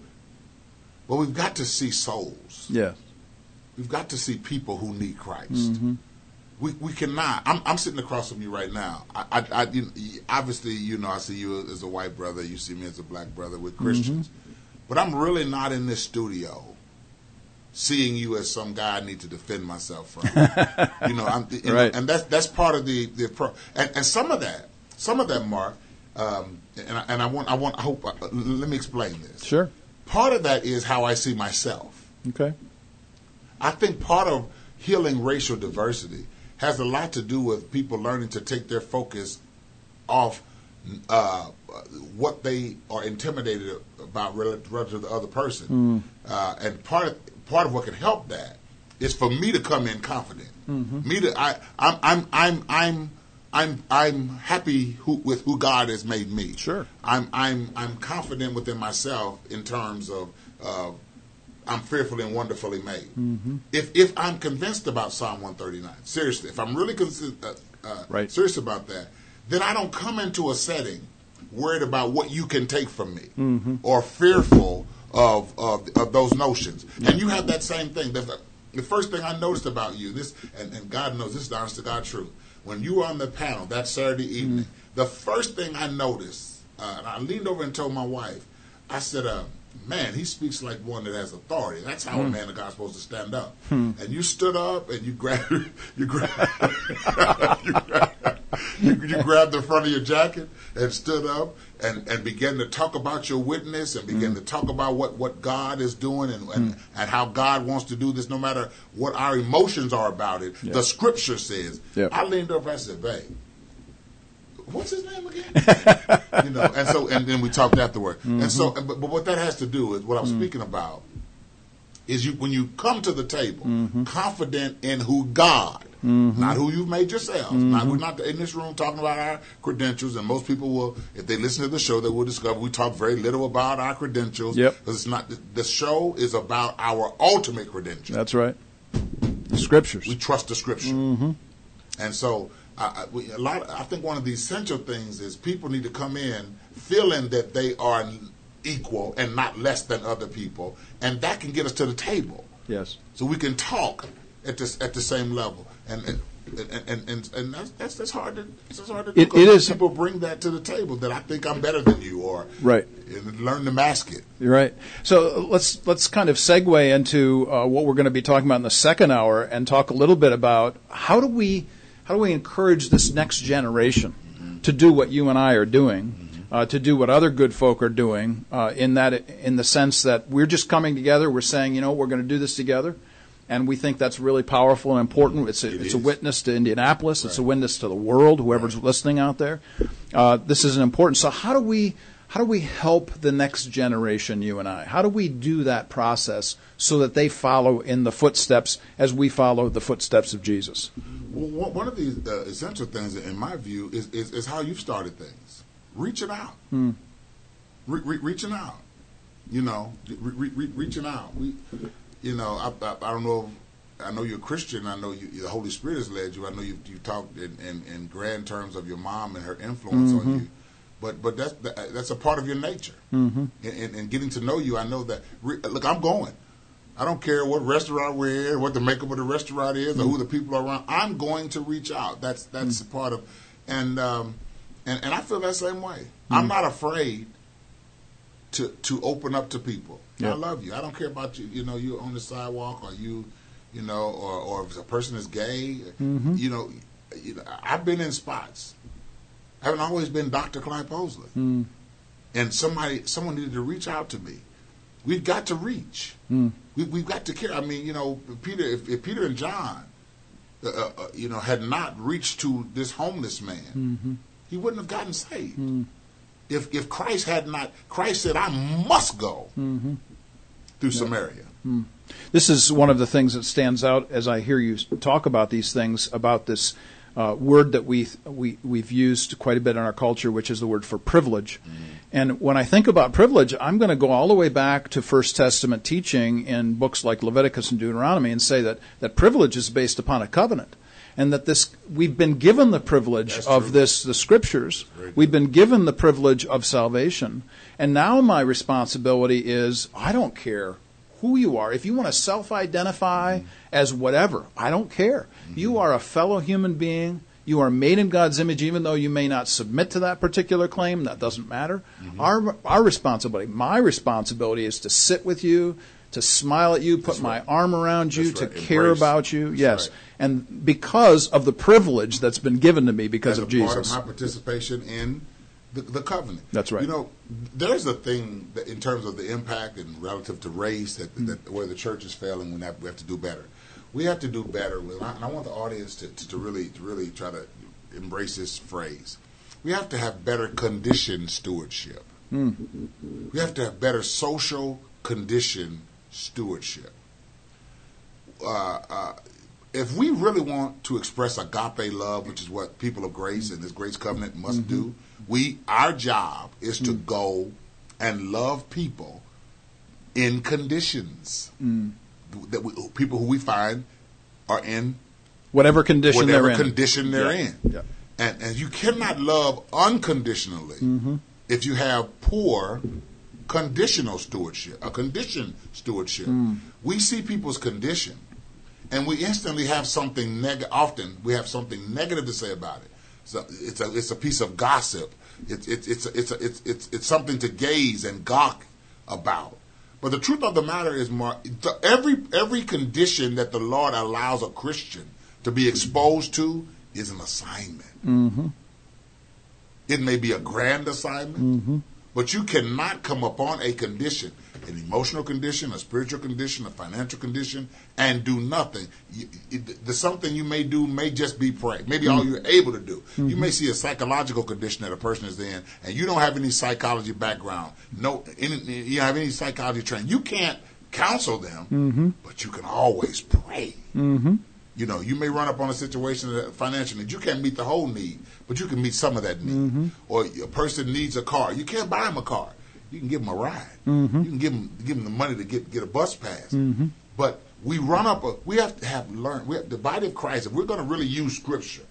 but we've got to see souls. Yeah, We've got to see people who need Christ. Mm-hmm. We, we cannot. I'm, I'm sitting across from you right now. I, I, I you, obviously, you know, I see you as a white brother. You see me as a black brother. We're mm-hmm. Christians, but I'm really not in this studio seeing you as some guy I need to defend myself from. you know, I'm, you know, Right. and that's that's part of the the pro. And, and some of that, some of that, Mark. Um, and I, and I want I want I hope. Uh, let me explain this. Sure. Part of that is how I see myself. Okay. I think part of healing racial diversity has a lot to do with people learning to take their focus off uh, what they are intimidated about relative to the other person. Uh, and part of, part of what can help that is for me to come in confident. Me to I I'm I'm I'm I'm I'm I'm happy who, with who God has made me. Sure. I'm I'm I'm confident within myself in terms of uh, I'm fearfully and wonderfully made. Mm-hmm. If if I'm convinced about Psalm 139, seriously, if I'm really consi- uh, uh, Right. serious about that, then I don't come into a setting worried about what you can take from me Mm-hmm. or fearful of, of of those notions. And you have that same thing. The, the first thing I noticed about you, this and, and God knows this is the honest to God truth. When you were on the panel that Saturday evening, the first thing I noticed, uh, and I leaned over and told my wife, I said, uh, "Man, he speaks like one that has authority. That's how a man of God's supposed to stand up." And you stood up and you grabbed, you grabbed, you grabbed, you, you grabbed the front of your jacket and stood up and, and began to talk about your witness and began mm. to talk about what, what God is doing and, and, mm. and how God wants to do this, no matter what our emotions are about it. The Scripture says. Yep. I leaned over. I said, "Babe." What's his name again? you know, and so and then we talked afterward. And mm-hmm. so, but, but what that has to do is what I'm mm. speaking about is you when you come to the table mm-hmm. confident in who God, Mm-hmm. not who you've made yourselves. Not mm-hmm. we're not in this room talking about our credentials, and most people will, if they listen to the show, they will discover we talk very little about our credentials. Yep. because it's not the show is about our ultimate credentials. That's right. The scriptures. We trust the scripture, mm-hmm. and so I, I, we, a lot. I think one of the essential things is people need to come in feeling that they are equal and not less than other people, and that can get us to the table, yes. so we can talk at this at the same level. And and and and, and, that's, that's that's hard to that's hard to do. It- is- People bring that to the table that I think I'm better than you, or Right. and learn to mask it. You're right. So let's let's kind of segue into uh, what we're going to be talking about in the second hour, and talk a little bit about how do we how do we encourage this next generation to do what you and I are doing, uh, to do what other good folk are doing, uh, in that in the sense that we're just coming together. We're saying, you know, we're going to do this together. And we think that's really powerful and important. It's a, It it's a witness to Indianapolis. It's a witness to the world. Whoever's listening out there, uh, this is an important. So how do we how do we help the next generation? You and I. How do we do that process so that they follow in the footsteps as we follow the footsteps of Jesus? Well, one- of the uh, essential things, in my view, is, is, is how you've started things. Reaching out. Re- re- reaching out. You know, re- reaching out. We, you know, I, I, I don't know. I know you're a Christian. I know you, the Holy Spirit has led you. I know you've, you've talked in, in, in grand terms of your mom and her influence on you. But but that's that, that's a part of your nature. Mm-hmm. And, and, and getting to know you, I know that. Re- look, I'm going. I don't care what restaurant we're in, what the makeup of the restaurant is, or who the people are around. I'm going to reach out. That's that's a part of, and um, and and I feel that same way. I'm not afraid to to open up to people. Yeah. I love you. I don't care about you. You know, you on the sidewalk, or you, you know, or or if a person is gay. You know, you know, I've been in spots. I haven't always been Dr. Clyde Posley, and somebody someone needed to reach out to me. We've got to reach. We, we've got to care. I mean, you know, Peter. If, if Peter and John, uh, uh, uh, you know, had not reached to this homeless man, he wouldn't have gotten saved. If if Christ had not, Christ said, "I must go mm-hmm. through Samaria." Hmm. This is one of the things that stands out as I hear you talk about these things about this uh, word that we we we've used quite a bit in our culture, which is the word for privilege. Mm-hmm. And when I think about privilege, I'm going to go all the way back to First Testament teaching in books like Leviticus and Deuteronomy and say that that privilege is based upon a covenant. And that this we've been given the privilege That's of true. this the scriptures. We've been given the privilege of salvation, and now my responsibility is I don't care who you are. If you want to self-identify mm-hmm. as whatever, I don't care. Mm-hmm. You are a fellow human being. You are made in God's image, even though you may not submit to that particular claim. That doesn't matter. Mm-hmm. Our our responsibility, my responsibility, is to sit with you, to smile at you, put my arm around you, That's to right. care Embrace. about you. That's yes, right. and because of the privilege that's been given to me because as of a part Jesus. of my participation in the, the covenant. That's right. You know, there's a thing that in terms of the impact and relative to race that, Mm. that where the church is failing. We have, we have to do better. We have to do better. With, and I want the audience to, to, to really to really try to embrace this phrase. We have to have better condition stewardship. Hmm. We have to have better social condition stewardship. Uh, uh, if we really want to express agape love, which is what people of grace and this grace covenant must do, we our job is to go and love people in conditions that we, people who we find are in whatever condition whatever they're in. condition they're Yeah. in. Yeah. And, and you cannot love unconditionally Mm-hmm. if you have poor conditional stewardship, a condition stewardship. Mm. We see people's condition and we instantly have something negative. Often we have something negative to say about it. So it's a it's a piece of gossip. It's it's it's it's it's it's, it's something to gaze and gawk about. But the truth of the matter is, Mark, every every condition that the Lord allows a Christian to be exposed to is an assignment. Mm-hmm. It may be a grand assignment, but you cannot come upon a condition, an emotional condition, a spiritual condition, a financial condition, and do nothing. You, it, the something you may do may just be pray. Maybe all mm. you're able to do. You mm-hmm. may see a psychological condition that a person is in, and you don't have any psychology background. No, any, you don't have any psychology training. You can't counsel them, mm-hmm. but you can always pray. Mm-hmm. You know, you may run up on a situation that financial need. You can't meet the whole need, but you can meet some of that need. Mm-hmm. Or a person needs a car. You can't buy him a car. You can give him a ride. Mm-hmm. You can give him give him the money to get get a bus pass. Mm-hmm. But we run up a. We have to have learned. We have the body of Christ. If we're going to really use Scripture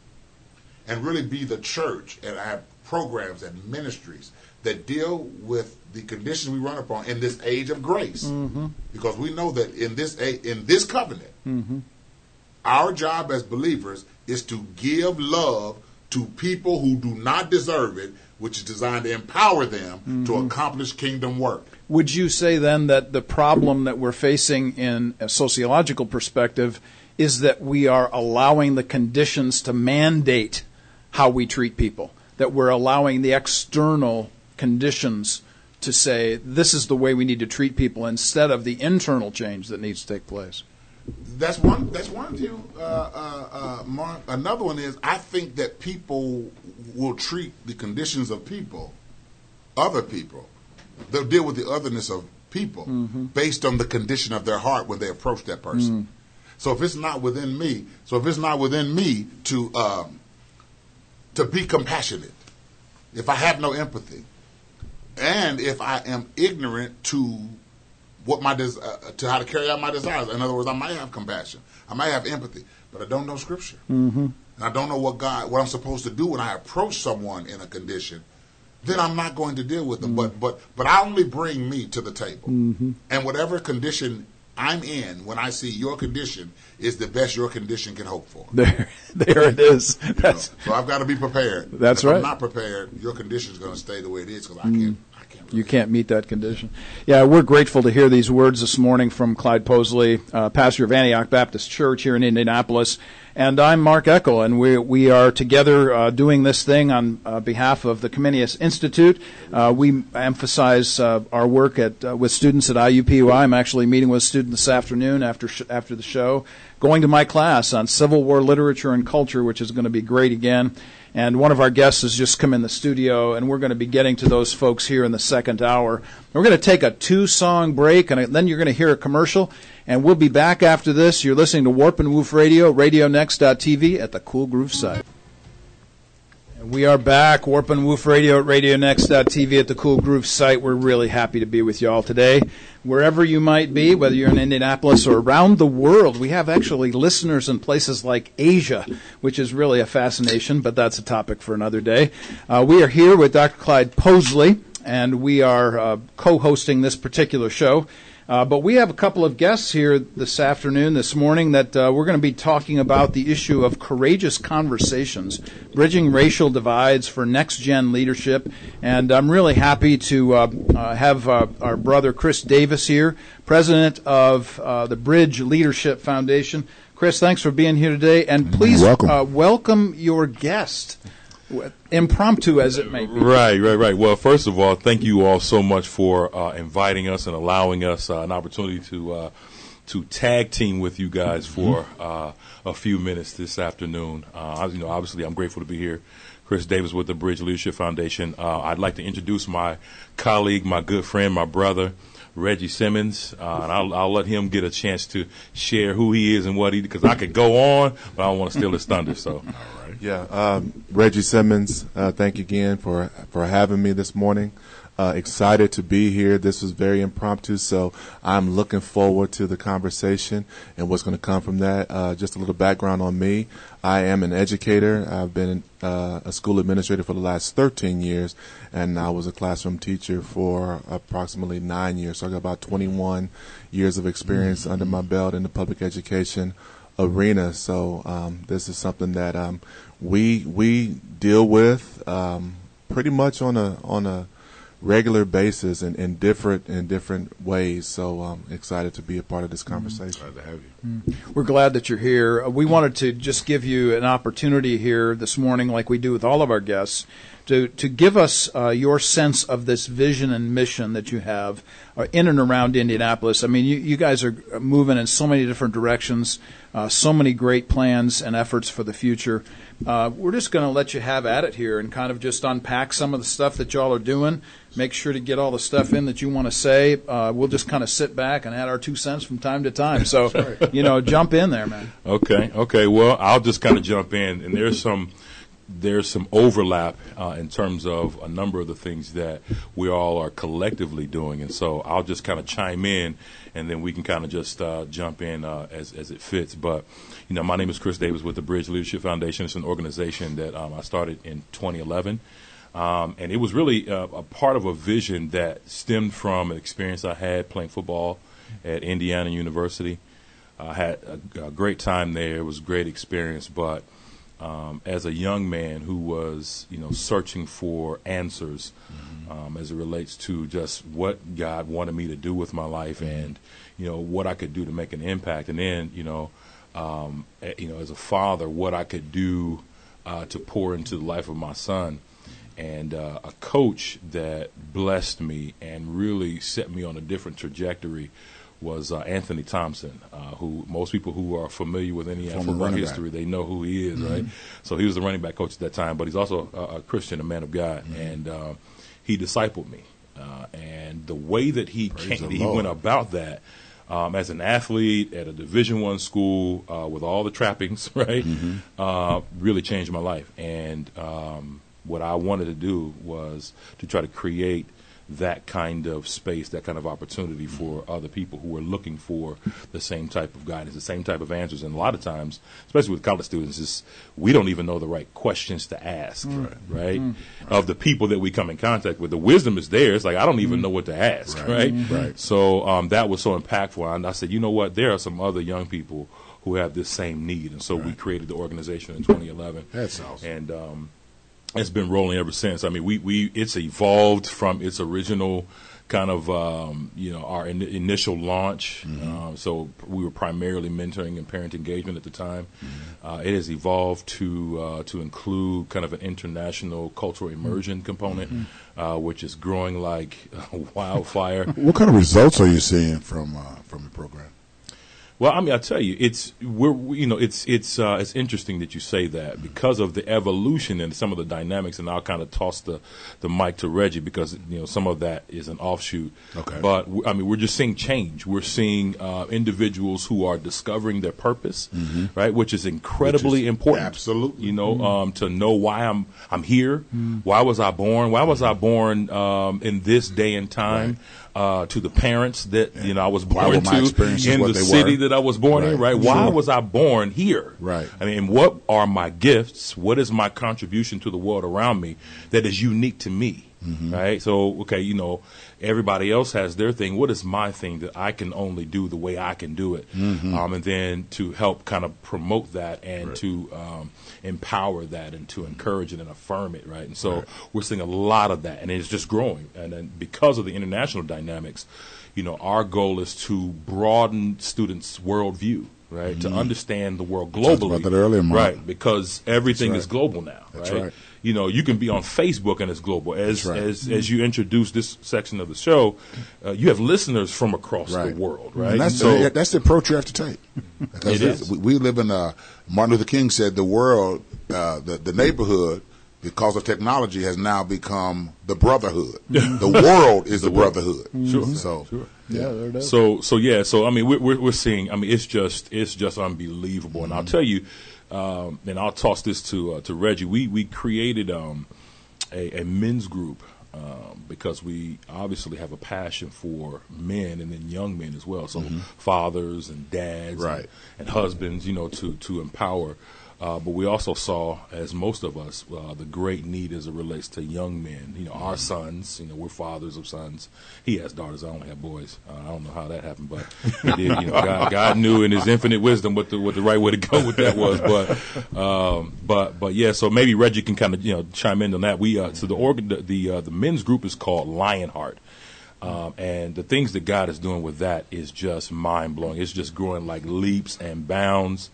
and really be the church and have programs and ministries that deal with the conditions we run upon in this age of grace, because we know that in this in this covenant, our job as believers is to give love to people who do not deserve it, which is designed to empower them to mm-hmm. accomplish kingdom work. Would you say then that the problem that we're facing in a sociological perspective is that we are allowing the conditions to mandate how we treat people? That we're allowing the external conditions to say this is the way we need to treat people instead of the internal change that needs to take place? That's one. That's one view. Uh, uh, uh, Mark. Another one is I think that people will treat the conditions of people, other people, they'll deal with the otherness of people based on the condition of their heart when they approach that person. So if it's not within me, so if it's not within me to um, to be compassionate, if I have no empathy, and if I am ignorant to what my des- uh, to how to carry out my desires. In other words, I might have compassion, I might have empathy, but I don't know Scripture, mm-hmm. and I don't know what God, what I'm supposed to do when I approach someone in a condition. Then I'm not going to deal with them. But but but I only bring me to the table, and whatever condition I'm in, when I see your condition is the best your condition can hope for. There, there it is. You know? So I've got to be prepared. That's if right. I'm not prepared, your condition is going to stay the way it is because I. I can't. You can't meet that condition. Yeah, we're grateful to hear these words this morning from Clyde Posley, uh, pastor of Antioch Baptist Church here in Indianapolis. And I'm Mark Eckel, and we, we are together uh, doing this thing on uh, behalf of the Comenius Institute. Uh, we emphasize uh, our work at, uh, with students at IUPUI. I'm actually meeting with a student this afternoon after, sh- after the show, going to my class on Civil War literature and culture, which is going to be great again. And one of our guests has just come in the studio, and we're going to be getting to those folks here in the second hour. We're going to take a two song break, and then you're going to hear a commercial, and we'll be back after this. You're listening to Warp and Woof Radio, radionext.tv at the Cool Groove site. We are back, Warp and Woof Radio at RadioNext.tv at the Cool Groove site. We're really happy to be with you all today. Wherever you might be, whether you're in Indianapolis or around the world, we have actually listeners in places like Asia, which is really a fascination, but that's a topic for another day. Uh, we are here with Dr. Clyde Posley, and we are uh, co-hosting this particular show. Uh, but we have a couple of guests here this afternoon, this morning, that uh, we're going to be talking about the issue of courageous conversations, bridging racial divides for next gen leadership. And I'm really happy to uh, uh have uh, our brother Chris Davis here, president of uh, the Bridge Leadership Foundation. Chris, thanks for being here today, and please welcome, welcome your guest impromptu as it may be. Right, right, right. Well, first of all, thank you all so much for uh, inviting us and allowing us uh, an opportunity to uh, to tag team with you guys for mm-hmm. Uh, a few minutes this afternoon. Uh, you know, obviously, I'm grateful to be here. Chris Davis with the Bridge Leadership Foundation. Uh, I'd like to introduce my colleague, my good friend, my brother. Reggie Simmons, uh, and I'll, I'll, let him get a chance to share who he is and what he because I could go on, but I don't want to steal his thunder. So, yeah, um, Reggie Simmons, uh, thank you again for for having me this morning. Uh, excited to be here. This was very impromptu, so I'm looking forward to the conversation and what's going to come from that. Uh, just a little background on me. I am an educator. I've been uh, a school administrator for the last 13 years, and I was a classroom teacher for approximately nine years. So I got about 21 years of experience mm-hmm. under my belt in the public education arena. So um, this is something that um, we we deal with um, pretty much on a on a regular basis and in different in different ways. So I'm excited to be a part of this conversation. Glad to have you. Mm. We're glad that you're here. Uh, we wanted to just give you an opportunity here this morning, like we do with all of our guests, to to give us uh, your sense of this vision and mission that you have uh, in and around Indianapolis. I mean, you, you guys are moving in so many different directions, uh, so many great plans and efforts for the future. Uh, we're just going to let you have at it here and kind of just unpack some of the stuff that y'all are doing. Make sure to get all the stuff in that you want to say. Uh, we'll just kind of sit back and add our two cents from time to time. So, you know, jump in there, man. Okay, okay. Well, I'll just kind of jump in, and there's some there's some overlap uh, in terms of a number of the things that we all are collectively doing, and so I'll just kind of chime in, and then we can kind of just uh, jump in uh, as as it fits. But you know, my name is Chris Davis with the Bridge Leadership Foundation. It's an organization that um, I started in 2011. Um, and it was really uh, a part of a vision that stemmed from an experience I had playing football at Indiana University. I had a, a great time there. It was a great experience, but um, as a young man who was, you know, searching for answers mm-hmm. um, as it relates to just what God wanted me to do with my life mm-hmm. and, you know, what I could do to make an impact. And then, you know, um, you know, as a father, what I could do uh, to pour into the life of my son. And uh, a coach that blessed me and really set me on a different trajectory was uh, Anthony Thompson, uh, who most people who are familiar with any football history, back. they know who he is, mm-hmm. right? So he was the running back coach at that time, but he's also a, a Christian, a man of God, mm-hmm. and uh, he discipled me. Uh, and the way that he came, he went about that. Um, as an athlete at a Division One school uh, with all the trappings, right, mm-hmm. Uh, really changed my life. And um, what I wanted to do was to try to create that kind of space, that kind of opportunity for other people who are looking for the same type of guidance, the same type of answers. And a lot of times, especially with college students, is we don't even know the right questions to ask, mm. right? right? Mm. Of the people that we come in contact with, the wisdom is there. It's like I don't even mm. know what to ask, right? Right. Mm-hmm. right. So um, that was so impactful, and I said, you know what? There are some other young people who have this same need, and so right. we created the organization in 2011. That's awesome. And um, it's been rolling ever since. I mean, we, we it's evolved from its original kind of um, you know our in, initial launch. Mm-hmm. Um, so we were primarily mentoring and parent engagement at the time. Mm-hmm. Uh, it has evolved to uh, to include kind of an international cultural immersion mm-hmm. component, mm-hmm. uh, which is growing like wildfire. what kind of results are you seeing from uh, from the program? Well, I mean, I tell you, it's we're we- you know it's it's uh, it's interesting that you say that because of the evolution and some of the dynamics, and I'll kind of toss the the mic to Reggie because you know some of that is an offshoot. Okay. But I mean, we're just seeing change. We're seeing uh, individuals who are discovering their purpose, right, which is incredibly important. absolutely. you know, um, to know why I'm I'm here. Why was I born? Why was I born um, in this day and time? Uh, to the parents that you know I was born to in the city were? that I was born in, Right. right? Why Sure. was I born here? Right. I mean, what are my gifts? What is my contribution to the world around me that is unique to me? Mm-hmm. Right. So, okay, you know, everybody else has their thing. What is my thing that I can only do the way I can do it? Mm-hmm. Um, and then to help kind of promote that and to um, empower that and to encourage it and affirm it. Right. And so we're seeing a lot of that, and it's just growing. And then because of the international dynamics, you know, our goal is to broaden students' worldview. Right, to understand the world Mm-hmm. Globally. about that earlier, Mark. Right, because everything That's is global now. That's right? right. You know, you can be on Facebook and it's global. As right. as as you introduce this section of the show, uh, you have listeners from across Right. the world. Right. And that's, so the, that's the approach you have to take. Because It is. we, we live in a, Martin Luther King said the world, uh, the, the neighborhood, because of technology, has now become the brotherhood. the world is the, brotherhood. Sure. So, Sure. Yeah, there it is. So so yeah, so I mean we're we're, we're seeing. I mean it's just it's just unbelievable. And I'll tell you, um, and I'll toss this to uh, to Reggie. We we created um, a, a men's group. Um, because we obviously have a passion for men and then young men as well. So fathers and dads, and- and, husbands, you know, to to empower. Uh, but we also saw, as most of us, uh, the great need as it relates to young men. You know, our sons. You know, we're fathers of sons. He has daughters. I only have boys. Uh, I don't know how that happened, but he did. You know, God, God knew in His infinite wisdom what the what the right way to go with that was. But um, but but yeah. So maybe Reggie can kind of you know chime in on that. We uh, so the organ the the, uh, the men's group is called Lionheart. Um, and the things that God is doing with that is just mind blowing. It's just growing like leaps and bounds.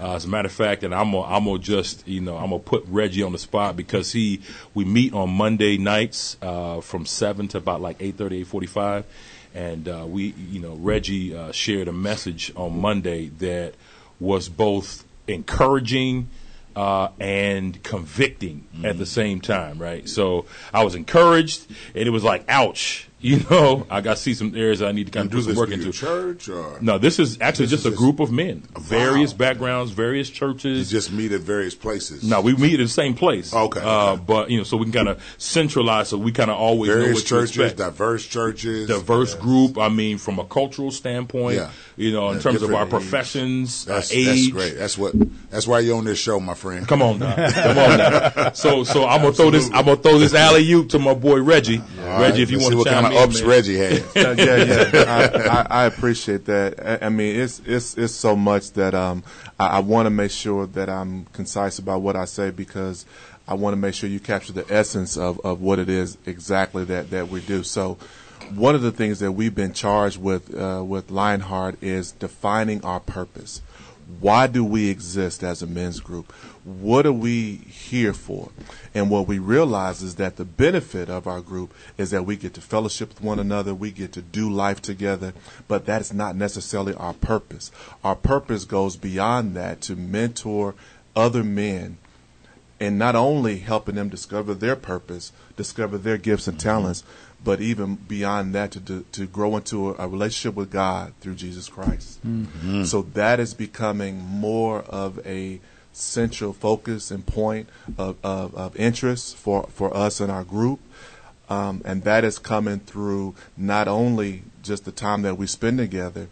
Uh, as a matter of fact, and I'm gonna, I'm gonna just you know I'm gonna put Reggie on the spot because he we meet on Monday nights uh, from seven to about like 8:30, 8:45, and uh, we you know Reggie uh, shared a message on Monday that was both encouraging uh, and convicting at the same time, right? So I was encouraged, and it was like, ouch, you know. I got to see some areas I need to kind of do do some work into. church or No, this is actually This just is a group of men, various backgrounds, various you churches. just meet at various places? no, we meet at the same place. Okay, uh, okay. but you know, so we can kind of centralize, so we kind of always know various churches, diverse churches, Diverse Yes. group. I mean, from a cultural standpoint, Yeah. you know, in Yeah, terms of our age. professions, uh, That's, age. that's great. That's what. That's why you're on this show, my friend. Come on now, come on now. So, so I'm gonna throw this. I'm gonna throw this alley oop to my boy Reggie. All right, Reggie, if you let's want to chime kind ups. Reggie had. yeah, yeah, yeah. I, I, I appreciate that. I, I mean, it's it's it's so much that um, I, I want to make sure that I'm concise about what I say because I want to make sure you capture the essence of, of what it is exactly that, that we do. So, one of the things that we've been charged with uh, with Lionheart is defining our purpose. Why do we exist as a men's group? What are we here for? And what we realize is that the benefit of our group is that we get to fellowship with one another, we get to do life together, but that is not necessarily our purpose. Our purpose goes beyond that to mentor other men and not only helping them discover their purpose, discover their gifts and talents, but even beyond that to to, to grow into a, a relationship with God through Jesus Christ. So that is becoming more of a central focus and point of, of, of interest for, for us and our group. Um, and that is coming through not only just the time that we spend together,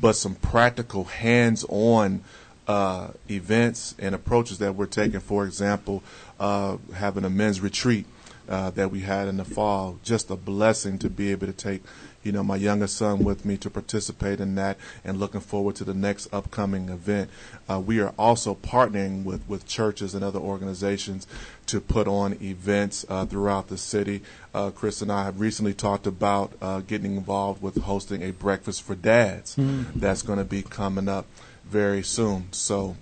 but some practical hands-on uh, events and approaches that we're taking. For example, uh, having a men's retreat uh, that we had in the fall. Just a blessing to be able to take, you know, my youngest son with me to participate in that, and looking forward to the next upcoming event. Uh, we are also partnering with with churches and other organizations to put on events uh, throughout the city. Uh, Chris and I have recently talked about uh, getting involved with hosting a breakfast for dads. That's going to be coming up very soon. So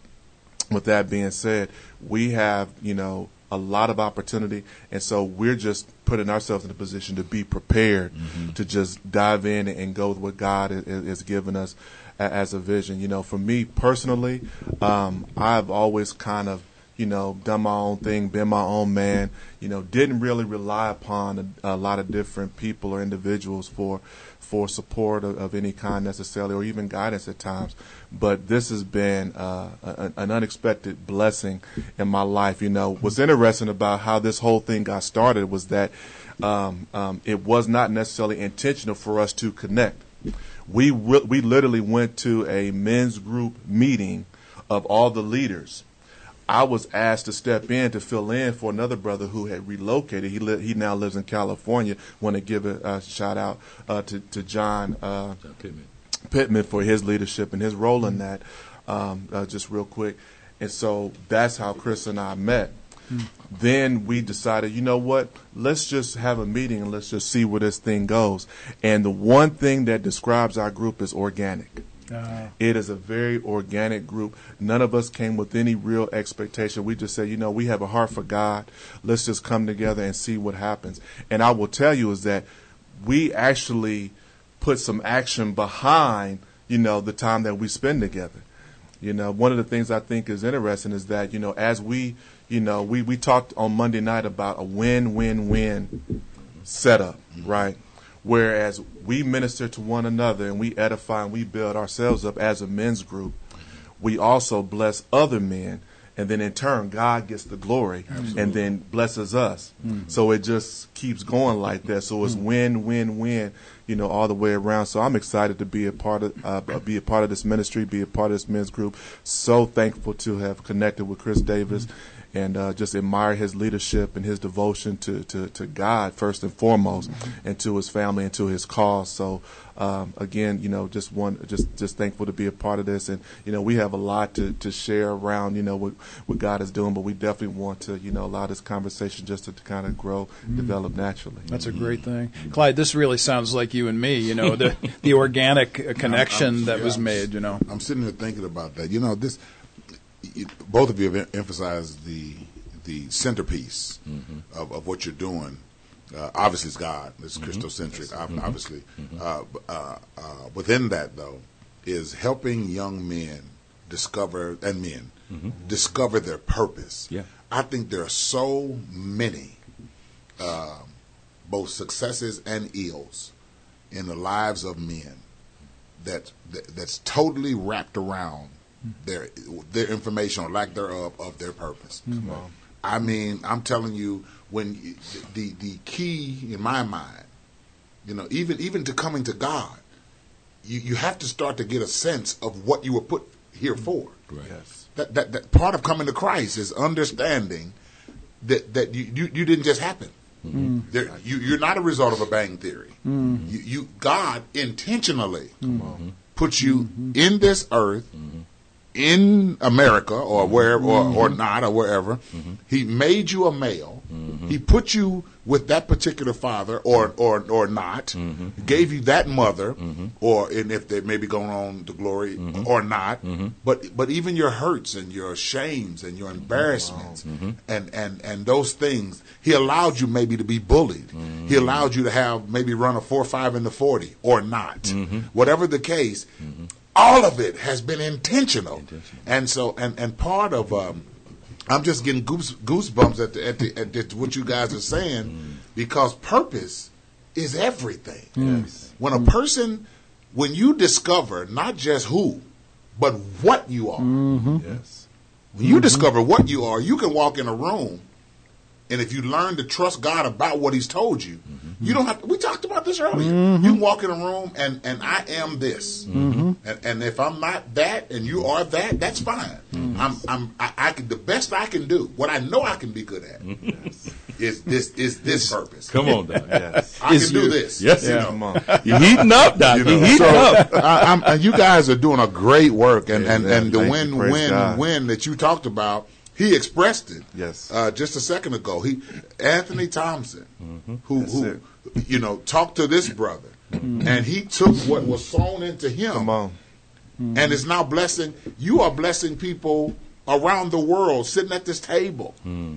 with that being said, we have, you know, a lot of opportunity. And so we're just putting ourselves in a position to be prepared to just dive in and go with what God has, has given us as a vision. You know, for me personally, um, I've always kind of you know, done my own thing, been my own man, you know, didn't really rely upon a, a lot of different people or individuals for for support of, of, any kind necessarily, or even guidance at times. But this has been uh, a, an unexpected blessing in my life. You know, what's interesting about how this whole thing got started was that um, um, it was not necessarily intentional for us to connect. We we literally went to a men's group meeting of all the leaders I was asked to step in to fill in for another brother who had relocated. He li- he now lives in California. Want to give a, shout out uh, to to John, uh, John Pittman. Pittman. for his leadership and his role in that. Um, uh, just real quick, and so that's how Chris and I met. Mm. Then we decided, you know what? Let's just have a meeting and let's just see where this thing goes. And the one thing that describes our group is organic. It is a very organic group. None of us came with any real expectation. We just said, you know, we have a heart for God. Let's just come together and see what happens. And I will tell you is that we actually put some action behind, you know, the time that we spend together. You know, one of the things I think is interesting is that, you know, as we, you know, we, we talked on Monday night about a win win win setup, right? Whereas we minister to one another and we edify and we build ourselves up as a men's group, we also bless other men. And then in turn, God gets the glory Absolutely. and then blesses us. Mm-hmm. So it just keeps going like that. So it's mm-hmm. win, win, win, you know, all the way around. So I'm excited to be a part of, uh, be a part of this ministry, be a part of this men's group. So thankful to have connected with Chris Davis. Mm-hmm and uh, just admire his leadership and his devotion to, to, to God first and foremost, mm-hmm. and to his family and to his cause. So um, again, you know, just one, just just thankful to be a part of this, and you know, we have a lot to, to share around, you know, what what God is doing, but we definitely want to, you know, allow this conversation just to, to kind of grow, mm-hmm. develop naturally. That's a great thing, Clyde. This really sounds like you and me, you know, the the organic connection I'm, I'm, that yeah, was made, you know. I'm sitting here thinking about that. You know, this both of you have emphasized the the centerpiece mm-hmm. of, of what you're doing. Uh, obviously, it's God. It's mm-hmm. Christocentric. Mm-hmm. Obviously, mm-hmm. uh, uh, uh, within that though is helping young men discover and men mm-hmm. discover their purpose. Yeah. I think there are so many, um, both successes and ills, in the lives of men that, that that's totally wrapped around their their information or lack thereof of their purpose. Mm-hmm. I mean, I'm telling you, when you, the the key in my mind, you know, even even to coming to God, you you have to start to get a sense of what you were put here for. Right. Yes. That, that that part of coming to Christ is understanding that that you you, you didn't just happen. Mm-hmm. There, you, you're not a result of a bang theory. Mm-hmm. You, you, God intentionally mm-hmm. puts you mm-hmm. in this earth mm-hmm in America or wherever or, or mm-hmm. not or wherever. Mm-hmm. He made you a male. Mm-hmm. He put you with that particular father or or or not. Mm-hmm. Gave you that mother mm-hmm. or and if they may be going on to glory mm-hmm. or not. But but even your hurts and your shames and your embarrassments and, and and those things, he allowed you maybe to be bullied. He allowed you to have maybe run a four five in the forty or not. Whatever the case, all of it has been intentional. intentional. And so, and, and part of, um, I'm just getting goose, goosebumps at, the, at, the, at the, what you guys are saying mm. because purpose is everything. Yes. When a person, when you discover not just who, but what you are. Mm-hmm. Yes. When you mm-hmm. discover what you are, you can walk in a room and if you learn to trust God about what He's told you, mm-hmm. you don't have. To, we talked about this earlier. Mm-hmm. You can walk in a room and and I am this, mm-hmm. and, and if I'm not that and you are that, that's fine. Mm-hmm. I'm I'm I, I, can the best I can do. What I know I can be good at yes. is this is this purpose. Come on, Doc. Yes. I can do this. Yes, yeah. come on. You're heating up, Doc. You know, You're heating so, up. I, you guys are doing a great work, and and, and the win win win that you talked about he expressed it. Yes. Uh, just a second ago, he Anthony Thompson, mm-hmm. who That's who it. you know talked to this brother, mm-hmm. and he took what was sown into him, Come on. Mm-hmm. and is now blessing. You are blessing people around the world sitting at this table mm-hmm.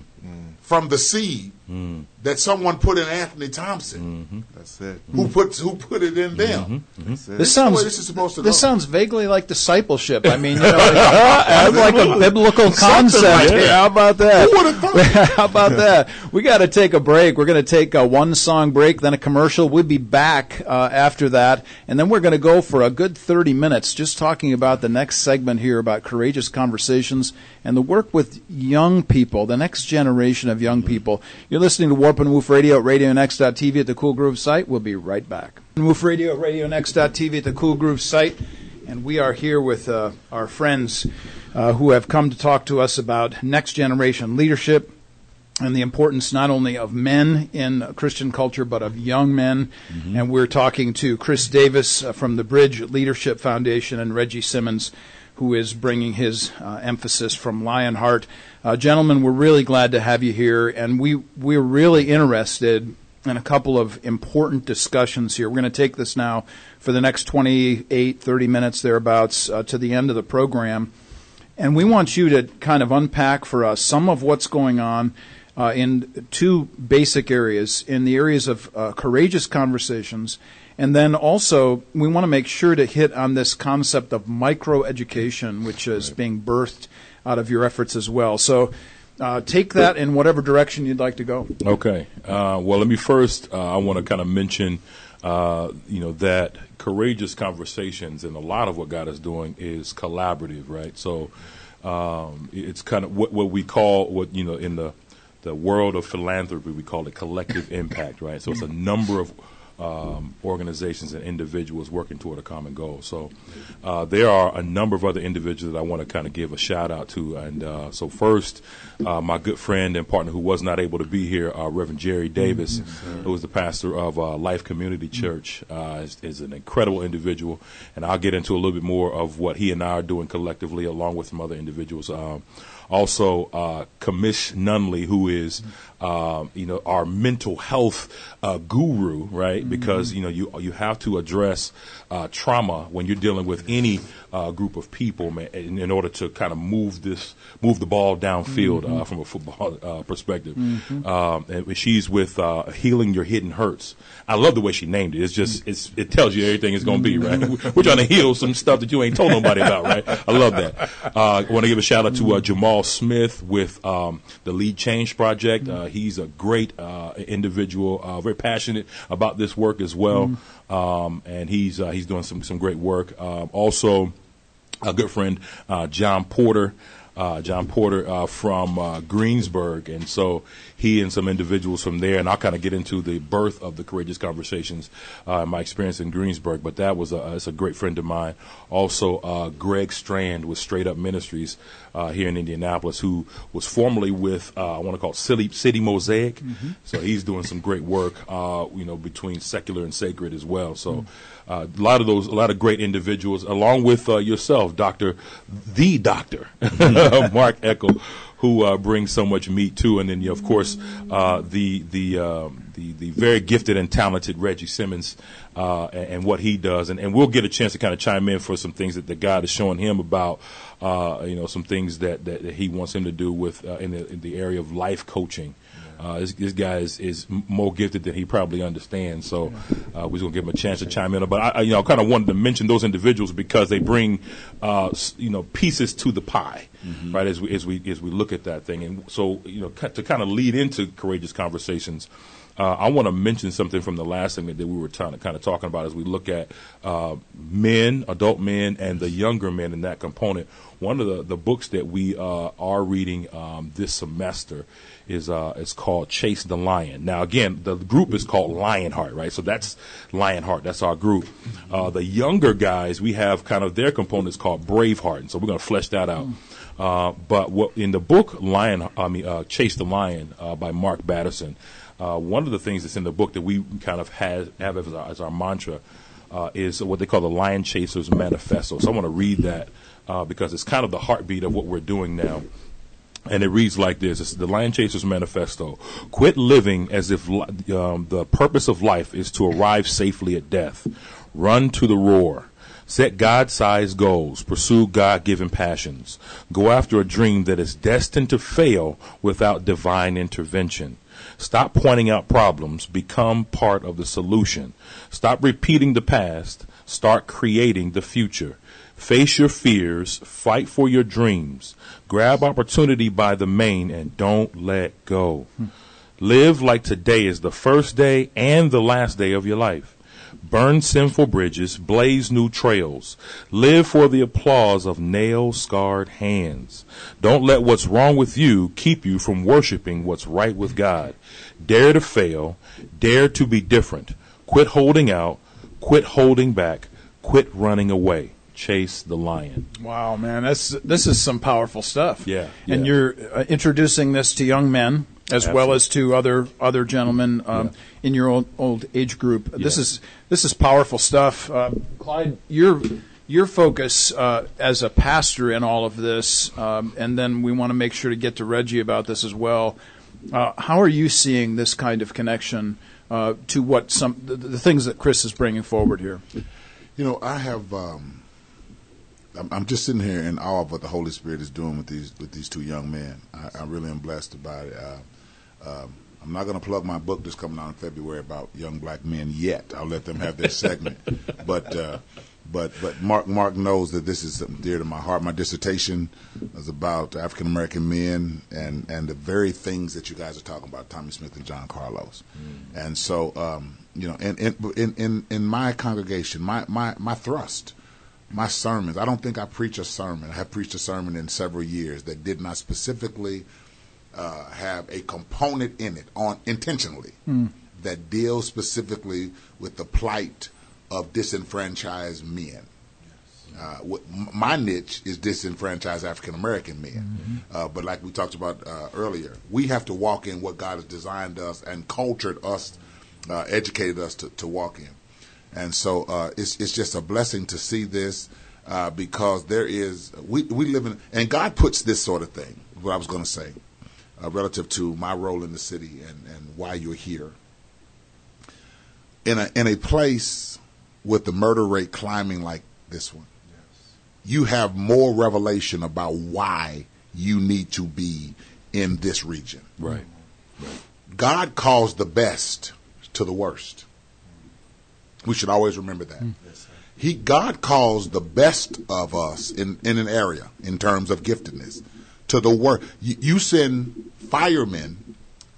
from the seed mm. that someone put in Anthony Thompson. Mm-hmm. That's it. Who put who put it in them? Mm-hmm. This sounds this is supposed to this go. sounds vaguely like discipleship. I mean, you know, it's like a biblical concept. like here. How about that? Who? How about that? We got to take a break. We're going to take a one song break, then a commercial. We'll be back uh, after that, and then we're going to go for a good thirty minutes just talking about the next segment here about courageous conversations and the work with young people, the next generation of young people. You're listening to Warp and Woof Radio at RadioNext.tv at the Cool Groove site. We'll be right back. Woof Radio at RadioNext.tv at the Cool Groove site, and we are here with uh, our friends uh, who have come to talk to us about next generation leadership and the importance not only of men in Christian culture, but of young men. And we're talking to Chris Davis uh, from the Bridge Leadership Foundation and Reggie Simmons, who is bringing his uh, emphasis from Lionheart. Uh, gentlemen, we're really glad to have you here, and we, we're really interested in a couple of important discussions here. We're going to take this now for the next 28, 30 minutes thereabouts uh, to the end of the program. And we want you to kind of unpack for us some of what's going on uh, in two basic areas in the areas of uh, courageous conversations. And then also, we want to make sure to hit on this concept of microeducation, which is being birthed out of your efforts as well. So uh, take that in whatever direction you'd like to go. Okay. Uh, well, let me first. Uh, I want to kind of mention, uh, you know, that courageous conversations and a lot of what God is doing is collaborative, right? So um, it's kind of what, what we call what you know in the the world of philanthropy we call it collective impact, right? So it's a number of um, organizations and individuals working toward a common goal. So uh, there are a number of other individuals that I want to kind of give a shout out to. And uh, so first, uh, my good friend and partner who was not able to be here, uh, Reverend Jerry Davis, who is the pastor of uh, Life Community Church, uh, is, is an incredible individual. And I'll get into a little bit more of what he and I are doing collectively, along with some other individuals. Um, also, uh, Kamish Nunley, who is, um, you know, our mental health uh, guru, right? Because you know you you have to address uh, trauma when you're dealing with any uh, group of people, man, in, in order to kind of move this move the ball downfield uh, from a football uh, perspective. Um, and she's with uh, healing your hidden hurts. I love the way she named it. It's just it's it tells you everything is going to be right. We're trying to heal some stuff that you ain't told nobody about, right? I love that. Uh, I want to give a shout out to uh, Jamal Smith with um, the Lead Change Project. Uh, he's a great uh, individual, uh, very passionate about this work as well, um, and he's uh, he's doing some some great work. Um, also, a good friend, John Porter. Uh, John Porter uh, from uh, Greensburg, and so he and some individuals from there, and I'll kind of get into the birth of the Courageous Conversations, uh, my experience in Greensburg. But that was a, it's a great friend of mine. Also, uh, Greg Strand with Straight Up Ministries uh, here in Indianapolis, who was formerly with uh, I want to call it City, City Mosaic. So he's doing some great work, uh, you know, between secular and sacred as well. So uh, a lot of those, a lot of great individuals, along with uh, yourself, Doctor, the Doctor, Mark Eckel, who uh, brings so much meat too, and then of course uh, the the um, the the very gifted and talented Reggie Simmons uh, and, and what he does, and, and we'll get a chance to kind of chime in for some things that, the God is showing him about, uh, you know, some things that, that, that he wants him to do with uh, in, the, in the area of life coaching. Uh, this, this guy is, is more gifted than he probably understands. So uh, we're gonna give him a chance to chime in. But I, I you know, kind of wanted to mention those individuals because they bring, uh, you know, pieces to the pie, right? As we as we as we look at that thing, and so you know, to kind of lead into courageous conversations. Uh, I want to mention something from the last segment that we were trying to kind of talking about as we look at uh, men, adult men, and the younger men in that component. One of the, the books that we uh, are reading um, this semester is uh, is called Chase the Lion. Now, again, the group is called Lionheart, right? So that's Lionheart. That's our group. Uh, the younger guys, we have kind of their components called Braveheart, and so we're going to flesh that out. Uh, but what in the book Lion, I mean uh, Chase the Lion uh, by Mark Batterson, uh, one of the things that's in the book that we kind of have, have as, our, as our mantra uh, is what they call the Lion Chasers Manifesto. So I want to read that uh, because it's kind of the heartbeat of what we're doing now. And it reads like this It's the Lion Chasers Manifesto. Quit living as if um, the purpose of life is to arrive safely at death. Run to the roar. Set God sized goals. Pursue God given passions. Go after a dream that is destined to fail without divine intervention. Stop pointing out problems. Become part of the solution. Stop repeating the past. Start creating the future. Face your fears. Fight for your dreams. Grab opportunity by the mane and don't let go. Hmm. Live like today is the first day and the last day of your life. Burn sinful bridges, blaze new trails. Live for the applause of nail scarred hands. Don't let what's wrong with you keep you from worshiping what's right with God. Dare to fail. Dare to be different. Quit holding out. Quit holding back. Quit running away. Chase the lion. Wow, man, that's this is some powerful stuff. Yeah, and yeah. you're uh, introducing this to young men as well as to other other gentlemen um, in your old, old age group. This is this is powerful stuff. Uh, Clyde, your your focus uh, as a pastor in all of this, um, and then we want to make sure to get to Reggie about this as well. Uh, how are you seeing this kind of connection uh, to what some the, the things that Chris is bringing forward here? You know, I have. Um, I'm, I'm just sitting here in awe of what the Holy Spirit is doing with these with these two young men. I, I really am blessed about it. Uh, um, I'm not going to plug my book that's coming out in February about young black men yet. I'll let them have their segment. But uh, but but Mark Mark knows that this is something dear to my heart. My dissertation is about African American men and and the very things that you guys are talking about, Tommie Smith and John Carlos. And so um, you know, in in in in, in my congregation, my my my thrust my sermons. I don't think I preach a sermon. I have preached a sermon in several years that did not specifically uh, have a component in it on intentionally that deals specifically with the plight of disenfranchised men. Uh, what, my niche is disenfranchised African American men. Uh, but like we talked about uh, earlier, we have to walk in what God has designed us and cultured us, uh, educated us to, to walk in. And so uh, it's it's just a blessing to see this uh, because there is we we live in and God puts this sort of thing. What I was going to say uh, relative to my role in the city and and why you're here in a in a place with the murder rate climbing like this one. You have more revelation about why you need to be in this region. Right. God calls the best to the worst. We should always remember that. He God calls the best of us in, in an area in terms of giftedness to the worst. You, you send firemen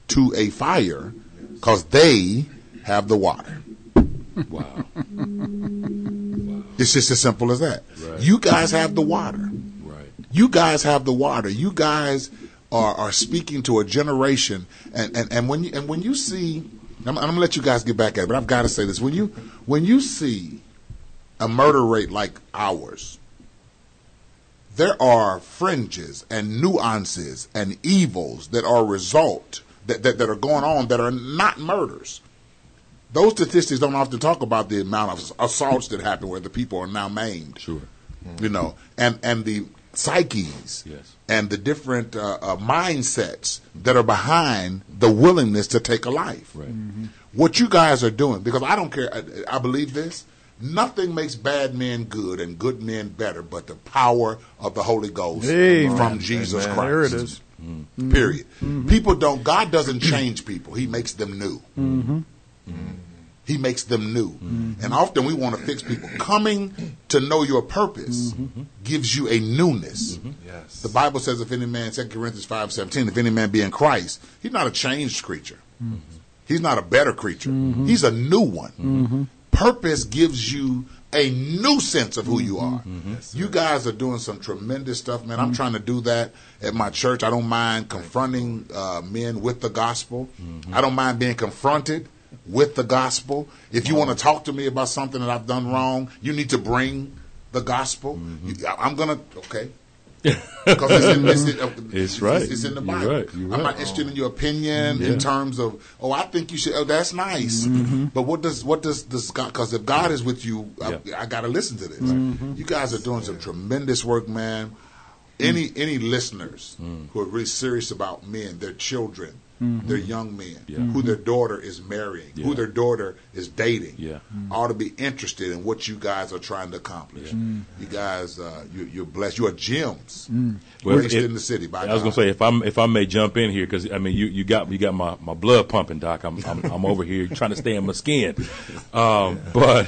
to a fire because they have the water. Wow. It's just as simple as that. Right. You guys have the water. Right. You guys have the water. You guys are, are speaking to a generation, and, and, and when you and when you see, I'm, I'm gonna let you guys get back at it, but I've got to say this: when you when you see a murder rate like ours, there are fringes and nuances and evils that are result that, that, that are going on that are not murders. Those statistics don't often talk about the amount of assaults that happen where the people are now maimed Sure. you know, and and the psyches Yes. and the different uh, uh, mindsets that are behind the willingness to take a life. Right. What you guys are doing, because I don't care, I, I believe this. Nothing makes bad men good and good men better, but the power of the Holy Ghost Amen. from Jesus Amen. Christ. There it is. Mm-hmm. Period. Mm-hmm. People don't. God doesn't change people. He makes them new. Mm-hmm. He makes them new. And often we want to fix people. Coming to know your purpose gives you a newness. Yes. The Bible says if any man, 2 Corinthians five seventeen, if any man be in Christ, he's not a changed creature. He's not a better creature. He's a new one. Purpose gives you a new sense of who you are. Mm-hmm. Mm-hmm. you guys are doing some tremendous stuff, man. I'm mm-hmm. trying to do that at my church. I don't mind confronting uh, men with the gospel. I don't mind being confronted with the gospel. If you want to talk to me about something that I've done wrong, you need to bring the gospel. You- I'm gonna okay. Because it's, in, it's, in, uh, It's right. It's, in the You're Bible. right. You're I'm not interested in your opinion Yeah. in terms of, oh, I think you should. Oh, that's nice. Mm-hmm. But what does what does this God? Because if God is with you, I, Yeah. I got to listen to this. Mm-hmm. You guys are doing some tremendous work, man. Any mm. any listeners mm. who are really serious about men, their children, their young men, Yeah. who their daughter is marrying, Yeah. who their daughter is dating, Yeah. ought to be interested in what you guys are trying to accomplish. You guys, uh, you, you're blessed. You are gems Well, raised it- in the city. By I was gonna say if I'm if I may jump in here because I mean you, you got you got my, my blood pumping, Doc. I'm I'm, I'm over here trying to stay in my skin, um, but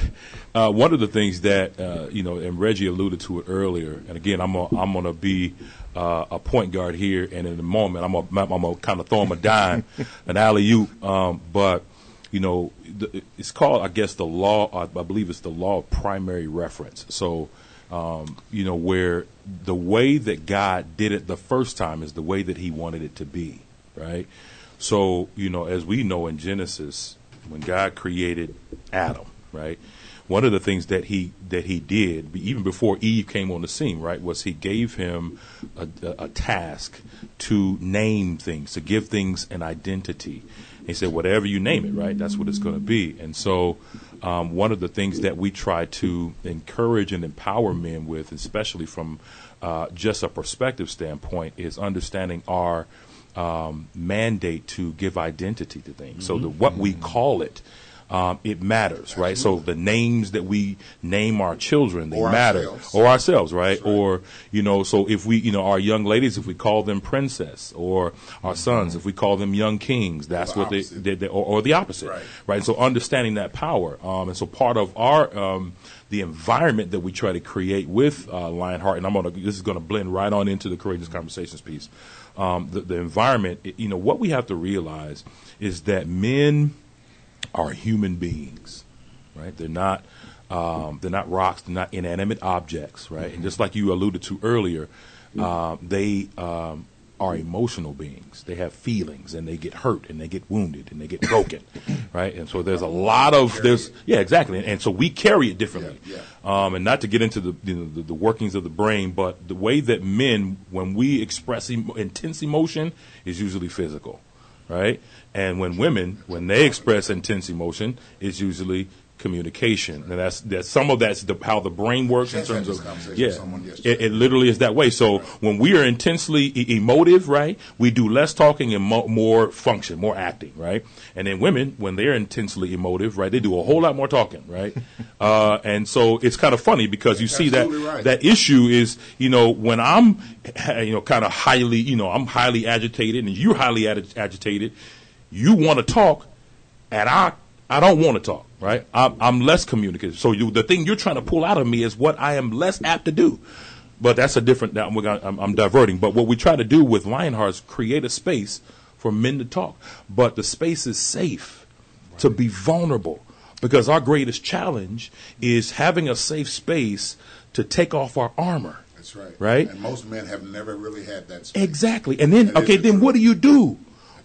uh, one of the things that uh, you know and Reggie alluded to it earlier, and again I'm I'm gonna be uh, a point guard here, and in a moment I'm gonna, I'm kind of throw him a dime, an alley oop, um, but you know the, it's called I guess the law I believe it's the law of primary reference. So um, you know, where the way that God did it the first time is the way that He wanted it to be, right? So, you know, as we know in Genesis, when God created Adam, right? One of the things that he that he did, even before Eve came on the scene, right, was he gave him a, a, task to name things, to give things an identity. He said, whatever you name it, right, that's what it's going to be. And so, um, one of the things that we try to encourage and empower men with, especially from uh, just a perspective standpoint, is understanding our um, mandate to give identity to things. So the, what we call it, um, it matters, right? So the names that we name our children, they Or matter, ourselves. or ourselves, right? Or you know, so if we, you know, our young ladies, if we call them princess, or our sons, if we call them young kings, that's the what they, they, they or, or the opposite, Right. right? So understanding that power, um, and so part of our um, the environment that we try to create with uh, Lionheart, and I'm gonna this is gonna blend right on into the courageous conversations piece. Um, the, the environment, you know, what we have to realize is that men are human beings, right? They're not um, they're not rocks, they're not inanimate objects, right? And just like you alluded to earlier, uh, they um, are emotional beings. They have feelings, and they get hurt, and they get wounded, and they get broken, right? And so there's a lot of there's yeah exactly, and, and so we carry it differently. Yeah, Um, and not to get into the, you know, the the workings of the brain, but the way that men, when we express em- intense emotion, is usually physical right? And when women, when they express intense emotion, it's usually communication. And that's that. some of that's the, how the brain works in terms of yeah. with someone yesterday. It, it literally is that way. So when we are intensely e- emotive, right, we do less talking and mo- more function, more acting, right? And then women, when they're intensely emotive, right, they do a whole lot more talking, right? uh, and so it's kind of funny because you see that right. that issue is, you know, when I'm, you know, kind of highly, you know, I'm highly agitated and you're highly agi- agitated, you want to talk, and I, I don't want to talk, right? I'm, I'm less communicative. So you, the thing you're trying to pull out of me is what I am less apt to do. But that's a different. That we're gonna, I'm, I'm diverting. But what we try to do with Lionheart is create a space for men to talk, but the space is safe to be vulnerable because our greatest challenge is having a safe space to take off our armor. That's right. Right? And most men have never really had that space. Exactly. And then, That okay, then truth. what do you do?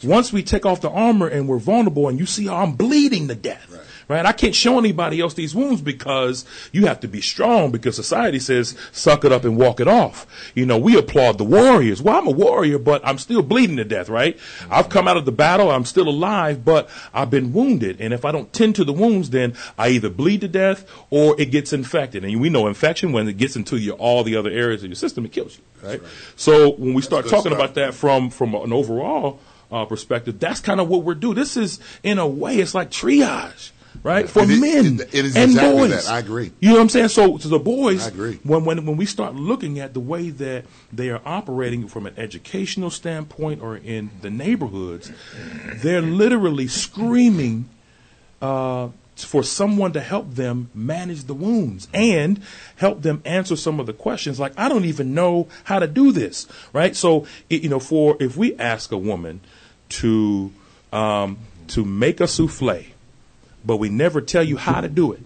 Once we take off the armor and we're vulnerable and you see how I'm bleeding to death, Right. Right? I can't show anybody else these wounds because you have to be strong because society says suck it up and walk it off. You know, we applaud the warriors. Well, I'm a warrior, but I'm still bleeding to death, right? I've come out of the battle. I'm still alive, but I've been wounded. And if I don't tend to the wounds, then I either bleed to death or it gets infected. And we know infection, when it gets into your, all the other areas of your system, it kills you, right? So when we start good talking stuff. about that from, from an overall uh, perspective, that's kind of what we're doing. This is, in a way, it's like triage, right? For It men it- and exactly boys. that. I agree. You know what I'm saying? So to the boys, I agree. When, when when we start looking at the way that they are operating from an educational standpoint or in the neighborhoods, they're literally screaming uh, for someone to help them manage the wounds and help them answer some of the questions. Like, I don't even know how to do this, right? So, you know, for if we ask a woman to um, to make a souffle, but we never tell you how to do it,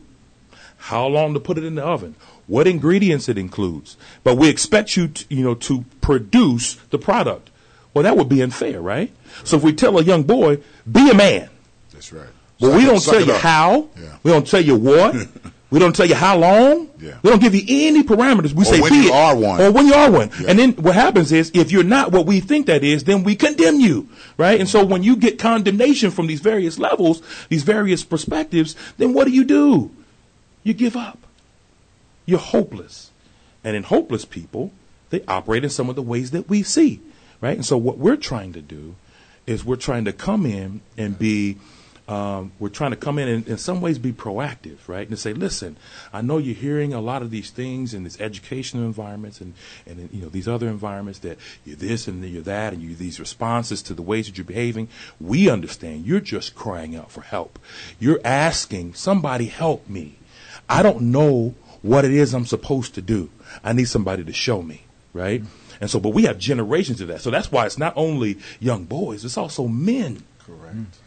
how long to put it in the oven, what ingredients it includes, but we expect you, to, you know, to produce the product. Well, that would be unfair, right? So if we tell a young boy, be a man, That's right. but Suck we don't tell you up. how. Yeah. We don't tell you what. we don't tell you how long. Yeah. We don't give you any parameters. We Or say when you it. are one. Or when you are one. Yeah. And then what happens is if you're not what we think that is, then we condemn you. Right? And so when you get condemnation from these various levels, these various perspectives, then what do you do? You give up. You're hopeless. And in hopeless people, they operate in some of the ways that we see. Right? And so what we're trying to do is we're trying to come in and be um, we're trying to come in and in some ways be proactive, right? And say, listen, I know you're hearing a lot of these things in these educational environments and, and in, you know these other environments that you're this and you're that and you these responses to the ways that you're behaving. We understand you're just crying out for help. You're asking somebody help me. I don't know what it is I'm supposed to do. I need somebody to show me, right? And so, but we have generations of that. So that's why it's not only young boys, it's also men. Correct.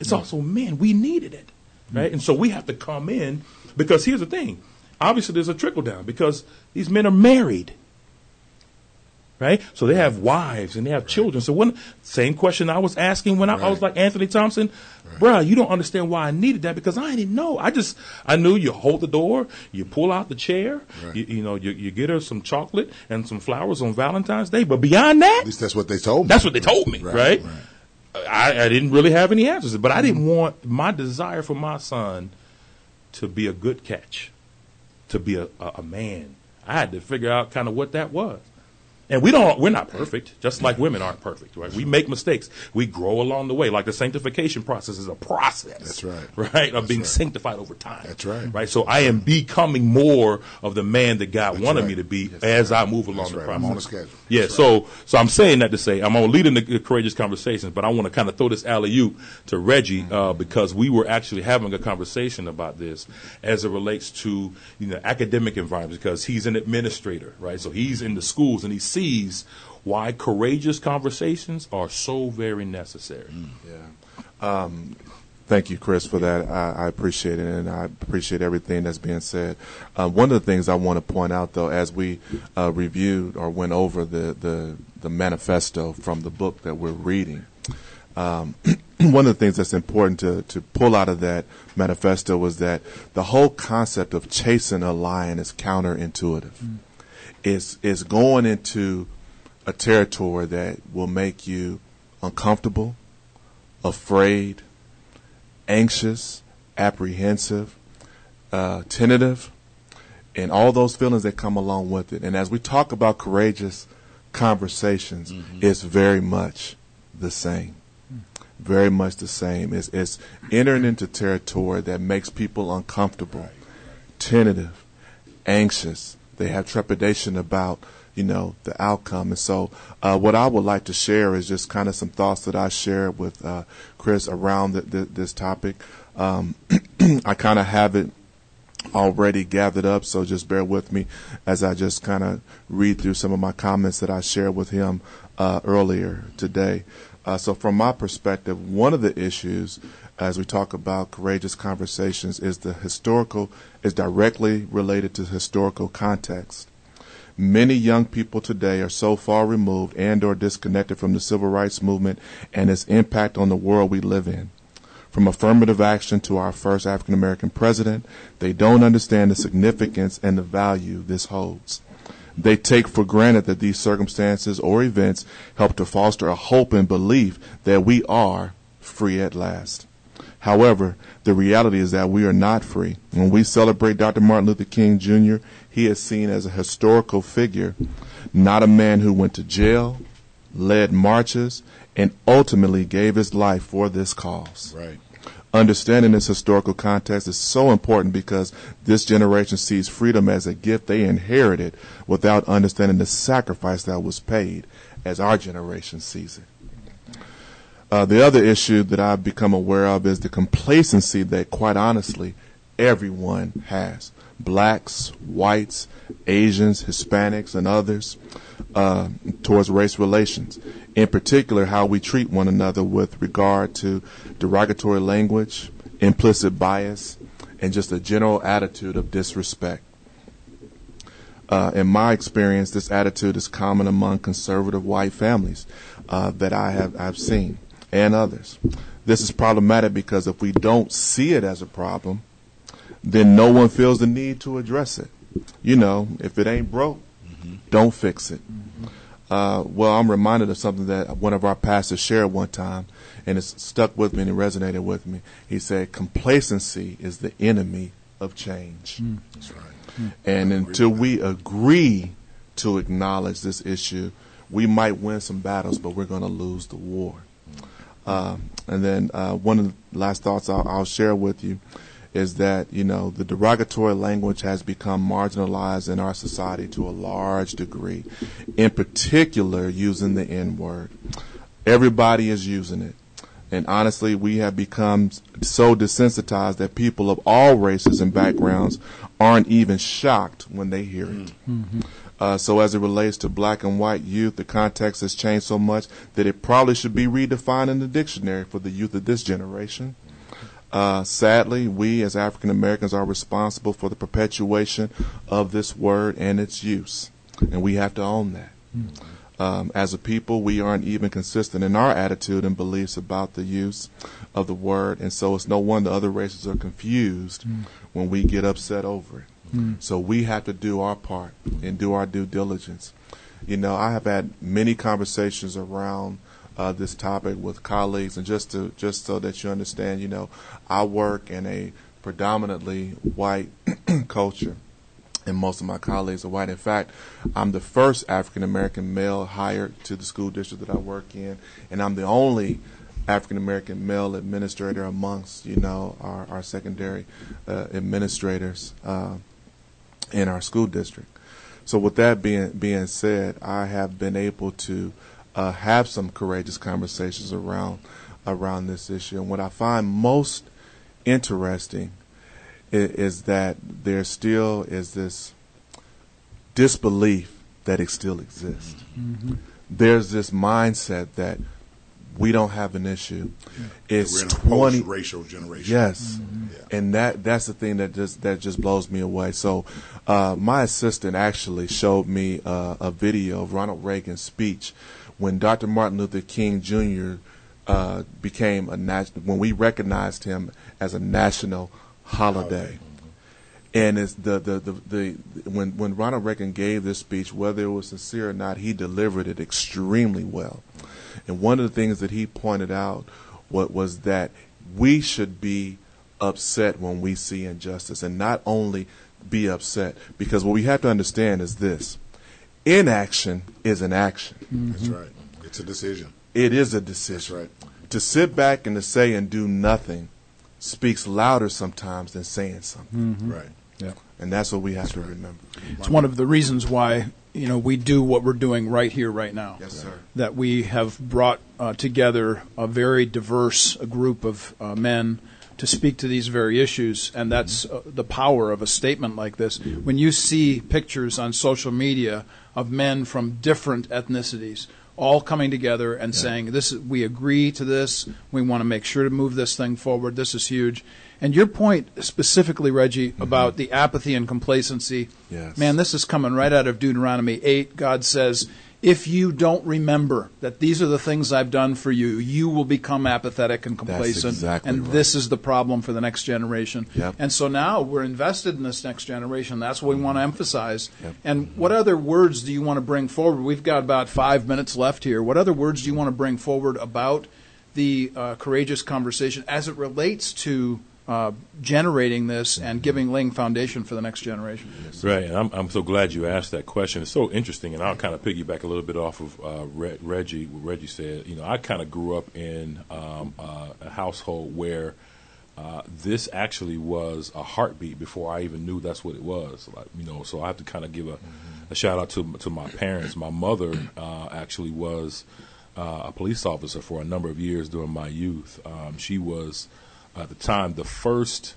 It's also men. We needed it, right? And so we have to come in because here's the thing. Obviously, there's a trickle down because these men are married, right? So they have wives and they have children. So when same question I was asking when I, I was like Anthony Thompson, bruh, you don't understand why I needed that because I didn't know. I just I knew you hold the door, you pull out the chair, Right. you, you know, you, you get her some chocolate and some flowers on Valentine's Day. But beyond that, At least that's what they told me. that's what they told me, right? I, I didn't really have any answers, but I didn't want my desire for my son to be a good catch, to be a, a, a man. I had to figure out kind of what that was. And we don't, we're not perfect, just like women aren't perfect, right? We make mistakes. We grow along the way. Like the sanctification process is a process. That's right. Right? Of That's being right. sanctified over time. That's right. Right? So I am becoming more of the man that God That's wanted right. me to be as I move along That's the right. process. I'm on a schedule. Yeah, That's so so I'm saying that to say I'm gonna lead in the, the courageous conversations, but I want to kind of throw this alley oop to Reggie uh, because we were actually having a conversation about this as it relates to you know academic environments because he's an administrator, right? So he's in the schools and he sees why courageous conversations are so very necessary. Yeah. Um, thank you, Chris, for that. I, I appreciate it, and I appreciate everything that's being said. Uh, one of the things I want to point out, though, as we uh, reviewed or went over the, the, the manifesto from the book that we're reading, um, one of the things that's important to, to pull out of that manifesto was that the whole concept of chasing a lion is counterintuitive. It's, it's going into a territory that will make you uncomfortable, afraid, anxious, apprehensive, uh, tentative, and all those feelings that come along with it. And as we talk about courageous conversations, it's very much the same. Very much the same. It's, it's entering into territory that makes people uncomfortable, tentative, anxious. They have trepidation about, you know, the outcome. And so, uh, what I would like to share is just kind of some thoughts that I shared with uh, Chris around the, the, this topic. Um, I kind of have it already gathered up, so just bear with me as I just kind of read through some of my comments that I shared with him uh, earlier today. Uh, so, from my perspective, one of the issues as we talk about courageous conversations is the historical is directly related to historical context. Many young people today are so far removed and or disconnected from the civil rights movement and its impact on the world we live in. From affirmative action to our first African American president, they don't understand the significance and the value this holds. They take for granted that these circumstances or events help to foster a hope and belief that we are free at last. However, the reality is that we are not free. When we celebrate Dr. Martin Luther King Jr., he is seen as a historical figure, not a man who went to jail, led marches, and ultimately gave his life for this cause. Right. Understanding this historical context is so important because this generation sees freedom as a gift they inherited without understanding the sacrifice that was paid as our generation sees it. Uh, the other issue that I've become aware of is the complacency that, quite honestly, everyone has. Blacks, whites, Asians, Hispanics, and others uh, towards race relations. In particular, how we treat one another with regard to derogatory language, implicit bias, and just a general attitude of disrespect. Uh, in my experience, this attitude is common among conservative white families uh, that I have I've seen and others. This is problematic because if we don't see it as a problem, then no one feels the need to address it. You know, if it ain't broke, don't fix it. Uh, well, I'm reminded of something that one of our pastors shared one time, and it's stuck with me and it resonated with me. He said, "Complacency is the enemy of change." Hmm. That's right. And until we agree to acknowledge this issue, we might win some battles, but we're going to lose the war. Uh, and then uh, one of the last thoughts I'll, I'll share with you is that you know the derogatory language has become marginalized in our society to a large degree, in particular using the N word. Everybody is using it. And honestly, we have become so desensitized that people of all races and backgrounds aren't even shocked when they hear it. Mm-hmm. Uh, so as it relates to black and white youth, the context has changed so much that it probably should be redefined in the dictionary for the youth of this generation. Uh, sadly, we as African Americans are responsible for the perpetuation of this word and its use, and we have to own that. Um, as a people, we aren't even consistent in our attitude and beliefs about the use of the word, and so it's no wonder other races are confused when we get upset over it. Mm. So we have to do our part and do our due diligence. You know, I have had many conversations around uh, this topic with colleagues, and just to just so that you understand, you know, I work in a predominantly white culture and most of my colleagues are white. In fact, I'm the first African American male hired to the school district that I work in, and I'm the only African American male administrator amongst you know our, our secondary uh, administrators uh, in our school district. So with that being being said, I have been able to uh, have some courageous conversations around around this issue, and what I find most interesting is, that there still is this disbelief that it still exists. Mm-hmm. There's this mindset that we don't have an issue. It's twenty racial generation. Yes, mm-hmm. yeah. and that that's the thing that just that just blows me away. So, uh, my assistant actually showed me uh, a video of Ronald Reagan's speech when Dr. Martin Luther King Jr. Uh, became a national when we recognized him as a national holiday. And it's the, the, the, the, when, when Ronald Reagan gave this speech, whether it was sincere or not, he delivered it extremely well. And one of the things that he pointed out what was that we should be upset when we see injustice and not only be upset because what we have to understand is this inaction is an action mm-hmm. that's right it's a decision it is a decision that's right to sit back and to say and do nothing speaks louder sometimes than saying something. Mm-hmm. Right. Yeah. And that's what we have that's to right. remember. It's one of the reasons why you know we do what we're doing right here, right now. Yes, sir. That we have brought uh, together a very diverse group of uh, men to speak to these very issues, and that's uh, the power of a statement like this. When you see pictures on social media of men from different ethnicities all coming together and yeah. saying this is, we agree to this we want to make sure to move this thing forward this is huge and your point specifically reggie mm-hmm. about the apathy and complacency yes. man this is coming right out of deuteronomy 8 god says if you don't remember that these are the things I've done for you, you will become apathetic and complacent. Exactly and right. this is the problem for the next generation. Yep. And so now we're invested in this next generation. That's what we want to emphasize. Yep. And what other words do you want to bring forward? We've got about five minutes left here. What other words do you want to bring forward about the uh, courageous conversation as it relates to uh, generating this and giving laying foundation for the next generation. Right, and I'm, I'm so glad you asked that question. It's so interesting, and I'll kind of piggyback a little bit off of uh, Reggie. What Reggie said, you know, I kind of grew up in um, uh, a household where uh, this actually was a heartbeat before I even knew that's what it was. Like, you know, so I have to kind of give a, mm-hmm. a, shout out to to my parents. My mother uh, actually was uh, a police officer for a number of years during my youth. Um, she was at the time the first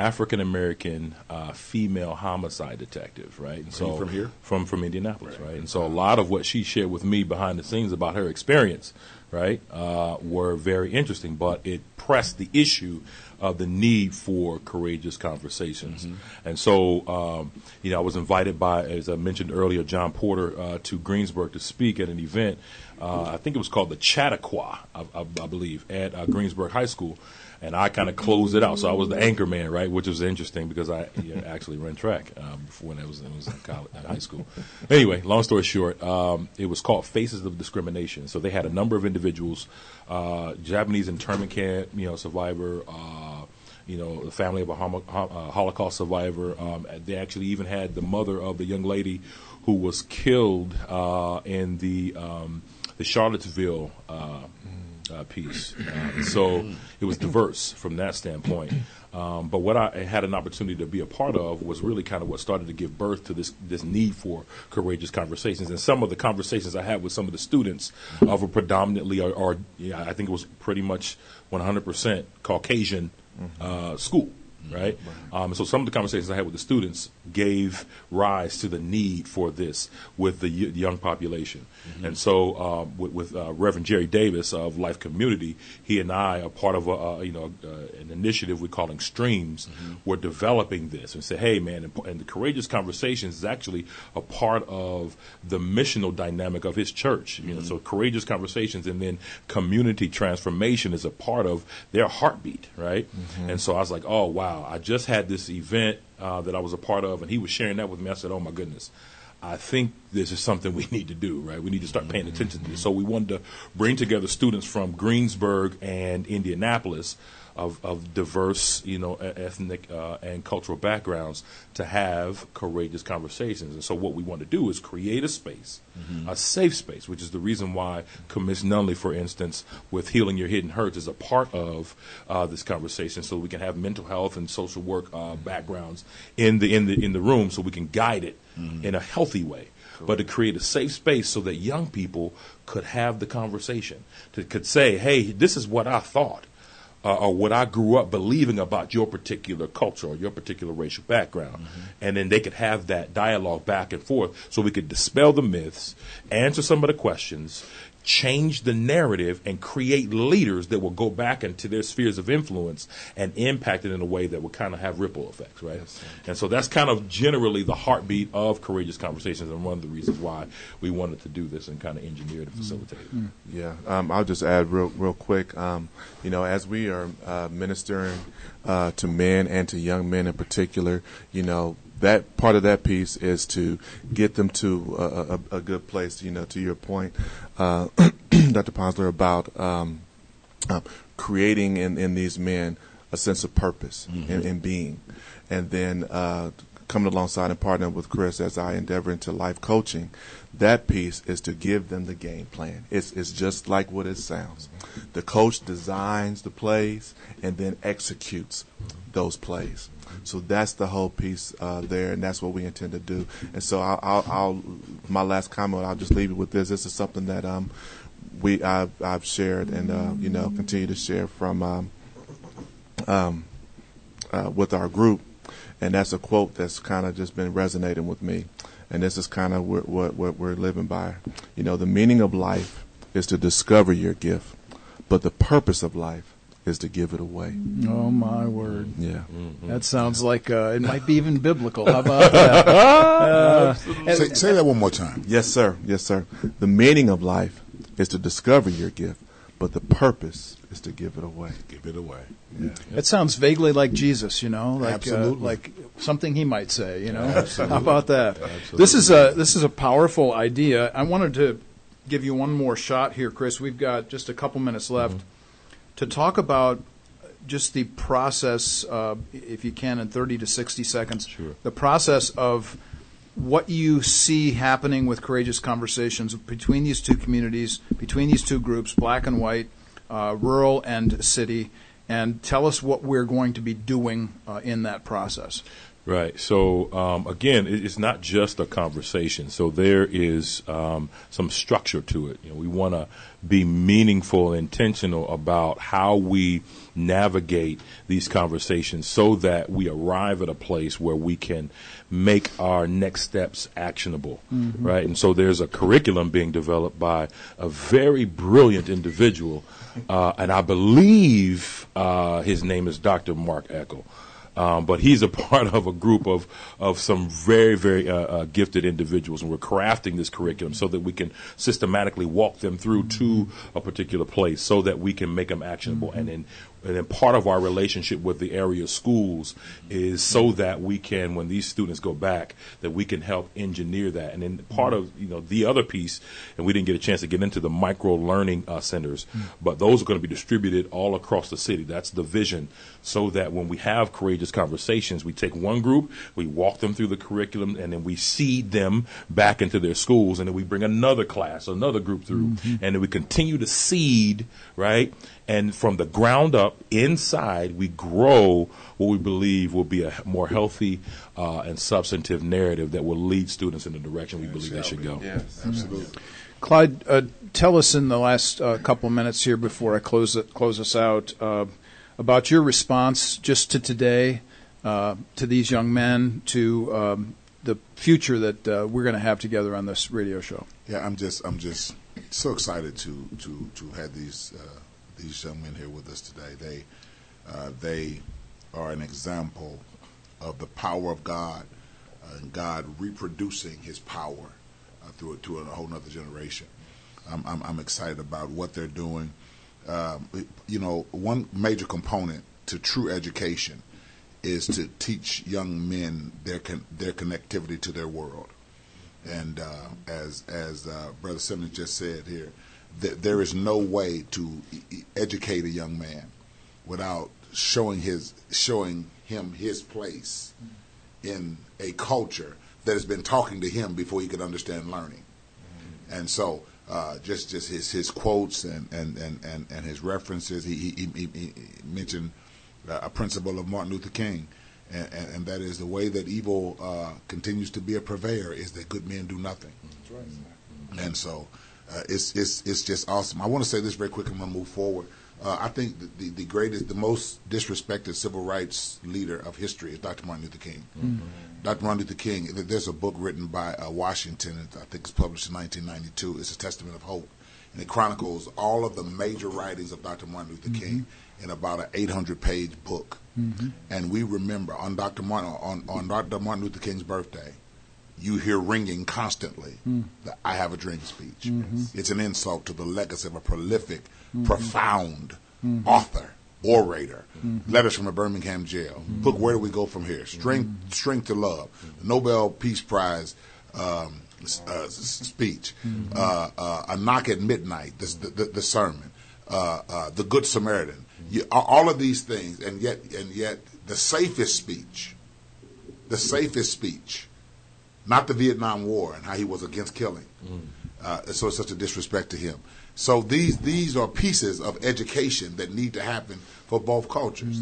African American uh, female homicide detective, right? And so from here, from from Indianapolis, right. right? And so a lot of what she shared with me behind the scenes about her experience, right, uh, were very interesting. But it pressed the issue of the need for courageous conversations. Mm-hmm. And so, um, you know, I was invited by, as I mentioned earlier, John Porter uh, to Greensburg to speak at an event. Uh, I think it was called the Chautauqua, I, I, I believe, at uh, Greensburg High School and I kind of closed it out. So I was the anchor man, right, which was interesting because I actually ran track um, when I was, I was in college, in high school. Anyway, long story short, um, it was called Faces of Discrimination. So they had a number of individuals, uh, Japanese internment camp, you know, survivor. Uh, you know, the family of a uh, Holocaust survivor. Um, they actually even had the mother of the young lady who was killed uh, in the um, the Charlottesville uh, piece. Uh, so it was diverse from that standpoint. Um, but what I had an opportunity to be a part of was really kind of what started to give birth to this this need for courageous conversations. And some of the conversations I had with some of the students of a predominantly, or, or yeah, I think it was pretty much 100% Caucasian uh, school right? Um, so some of the conversations I had with the students gave rise to the need for this with the young population. Mm-hmm. And so uh, with, with uh, Reverend Jerry Davis of Life Community, he and I are part of a, you know uh, an initiative we're calling Streams. Mm-hmm. We're developing this and say, hey man, and, and, the courageous conversations is actually a part of the missional dynamic of his church. You know, mm-hmm. so courageous conversations and then community transformation is a part of their heartbeat, right? Mm-hmm. And so I was like, oh wow, I just had this event uh, that I was a part of, and he was sharing that with me. I said, oh my goodness. I think this is something we need to do, right? We need to start paying attention to this. So we wanted to bring together students from Greensburg and Indianapolis of, of diverse, you know, ethnic uh, and cultural backgrounds to have courageous conversations. And so, what we want to do is create a space, mm-hmm. a safe space, which is the reason why Commission Nunley, for instance, with Healing Your Hidden Hurts, is a part of uh, this conversation, so we can have mental health and social work uh, backgrounds in the in the in the room, so we can guide it mm-hmm. in a healthy way but to create a safe space so that young people could have the conversation, to could say, "Hey, this is what I thought," uh, or what I grew up believing about your particular culture or your particular racial background. Mm-hmm. And then they could have that dialogue back and forth so we could dispel the myths, answer some of the questions, change the narrative and create leaders that will go back into their spheres of influence and impact it in a way that will kind of have ripple effects, right? Yes, and so that's kind of generally the heartbeat of courageous conversations and one of the reasons why we wanted to do this and kind of engineer to facilitate it. Mm-hmm. Yeah, um, I'll just add real, real quick. Um, you know, as we are uh, ministering uh, to men and to young men in particular, you know, that part of that piece is to get them to a, a, a good place. You know, to your point, uh, Dr. Ponsler, about um, uh, creating in, in these men a sense of purpose mm-hmm. in, in, being, and then uh, coming alongside and partnering with Chris as I endeavor into life coaching. That piece is to give them the game plan. It's it's just like what it sounds. The coach designs the plays and then executes those plays. So that's the whole piece uh, there, and that's what we intend to do. And so I'll, I'll, I'll, my last comment, I'll just leave it with this. This is something that um, we I've, I've shared and uh, you know continue to share from um, um, uh, with our group, and that's a quote that's kind of just been resonating with me. And this is kind of what, what, what we're living by. You know, the meaning of life is to discover your gift, but the purpose of life is to give it away. Oh my word! Yeah, mm-hmm. that sounds like uh, it might be even biblical. How about that? Uh, say, say that one more time. Yes, sir. Yes, sir. The meaning of life is to discover your gift, but the purpose is to give it away. Give it away. Yeah. It sounds vaguely like Jesus, you know, like uh, like something he might say, you know. Absolutely. How about that? Absolutely. This is a this is a powerful idea. I wanted to give you one more shot here, Chris. We've got just a couple minutes left. Mm-hmm to talk about just the process, uh, if you can, in 30 to 60 seconds, sure. the process of what you see happening with courageous conversations between these two communities, between these two groups, black and white, uh, rural and city, and tell us what we're going to be doing uh, in that process. Right. So um, again, it's not just a conversation. So there is um, some structure to it. You know, we want to be meaningful, intentional about how we navigate these conversations, so that we arrive at a place where we can make our next steps actionable. Mm-hmm. Right. And so there's a curriculum being developed by a very brilliant individual, uh, and I believe uh, his name is Dr. Mark Eckel. Um, but he's a part of a group of, of some very, very uh, uh, gifted individuals, and we're crafting this curriculum so that we can systematically walk them through to a particular place so that we can make them actionable. And then and then part of our relationship with the area schools is so that we can, when these students go back, that we can help engineer that. And then part of you know the other piece, and we didn't get a chance to get into the micro learning uh, centers, but those are going to be distributed all across the city. That's the vision, so that when we have courageous conversations, we take one group, we walk them through the curriculum, and then we seed them back into their schools, and then we bring another class, another group through, and then we continue to seed right and from the ground up inside we grow what we believe will be a more healthy uh, and substantive narrative that will lead students in the direction we believe they should go Yes. Absolutely. Clyde, uh, tell us in the last uh, couple minutes here before I close it, close us out uh, about your response just to today, uh, to these young men, to um, the future that uh, we're going to have together on this radio show. Yeah, I'm just I'm just so excited to to to have these uh, these young men here with us today. They uh, they are an example of the power of God uh, and God reproducing His power uh, through it to a whole nother generation. I'm, I'm I'm excited about what they're doing. Um, you know, one major component to true education is to teach young men their con- their connectivity to their world. And uh, as as uh, Brother Simmons just said here, th- there is no way to e- educate a young man without showing his showing him his place in a culture that has been talking to him before he could understand learning. And so, uh, just just his his quotes and and and and, and his references. He he, he, he mentioned uh, a principle of Martin Luther King. And, and, and that is the way that evil uh, continues to be a purveyor is that good men do nothing. And so uh, it's, it's, it's just awesome. I want to say this very quick. I'm going to move forward. Uh, I think the, the, the greatest, the most disrespected civil rights leader of history is Dr. Martin Luther King. Dr. Martin Luther King, there's a book written by uh, Washington, and I think it's published in 1992. It's a testament of hope. And it chronicles all of the major writings of Dr. Martin Luther King in about an 800 page book. And we remember on Dr. Martin, on, on Dr. Martin Luther King's birthday, you hear ringing constantly the I Have a Dream speech. It's an insult to the legacy of a prolific, profound author, orator. Letters from a Birmingham jail. Book Where Do We Go From Here? Strength, Strength to Love. The Nobel Peace Prize um, uh, speech. Uh, uh, a Knock at Midnight, the, the, the sermon. Uh, uh, the Good Samaritan. You, all of these things, and yet, and yet, the safest speech, the safest speech not the Vietnam War and how he was against killing. Uh, so it's such a disrespect to him. So these these are pieces of education that need to happen for both cultures.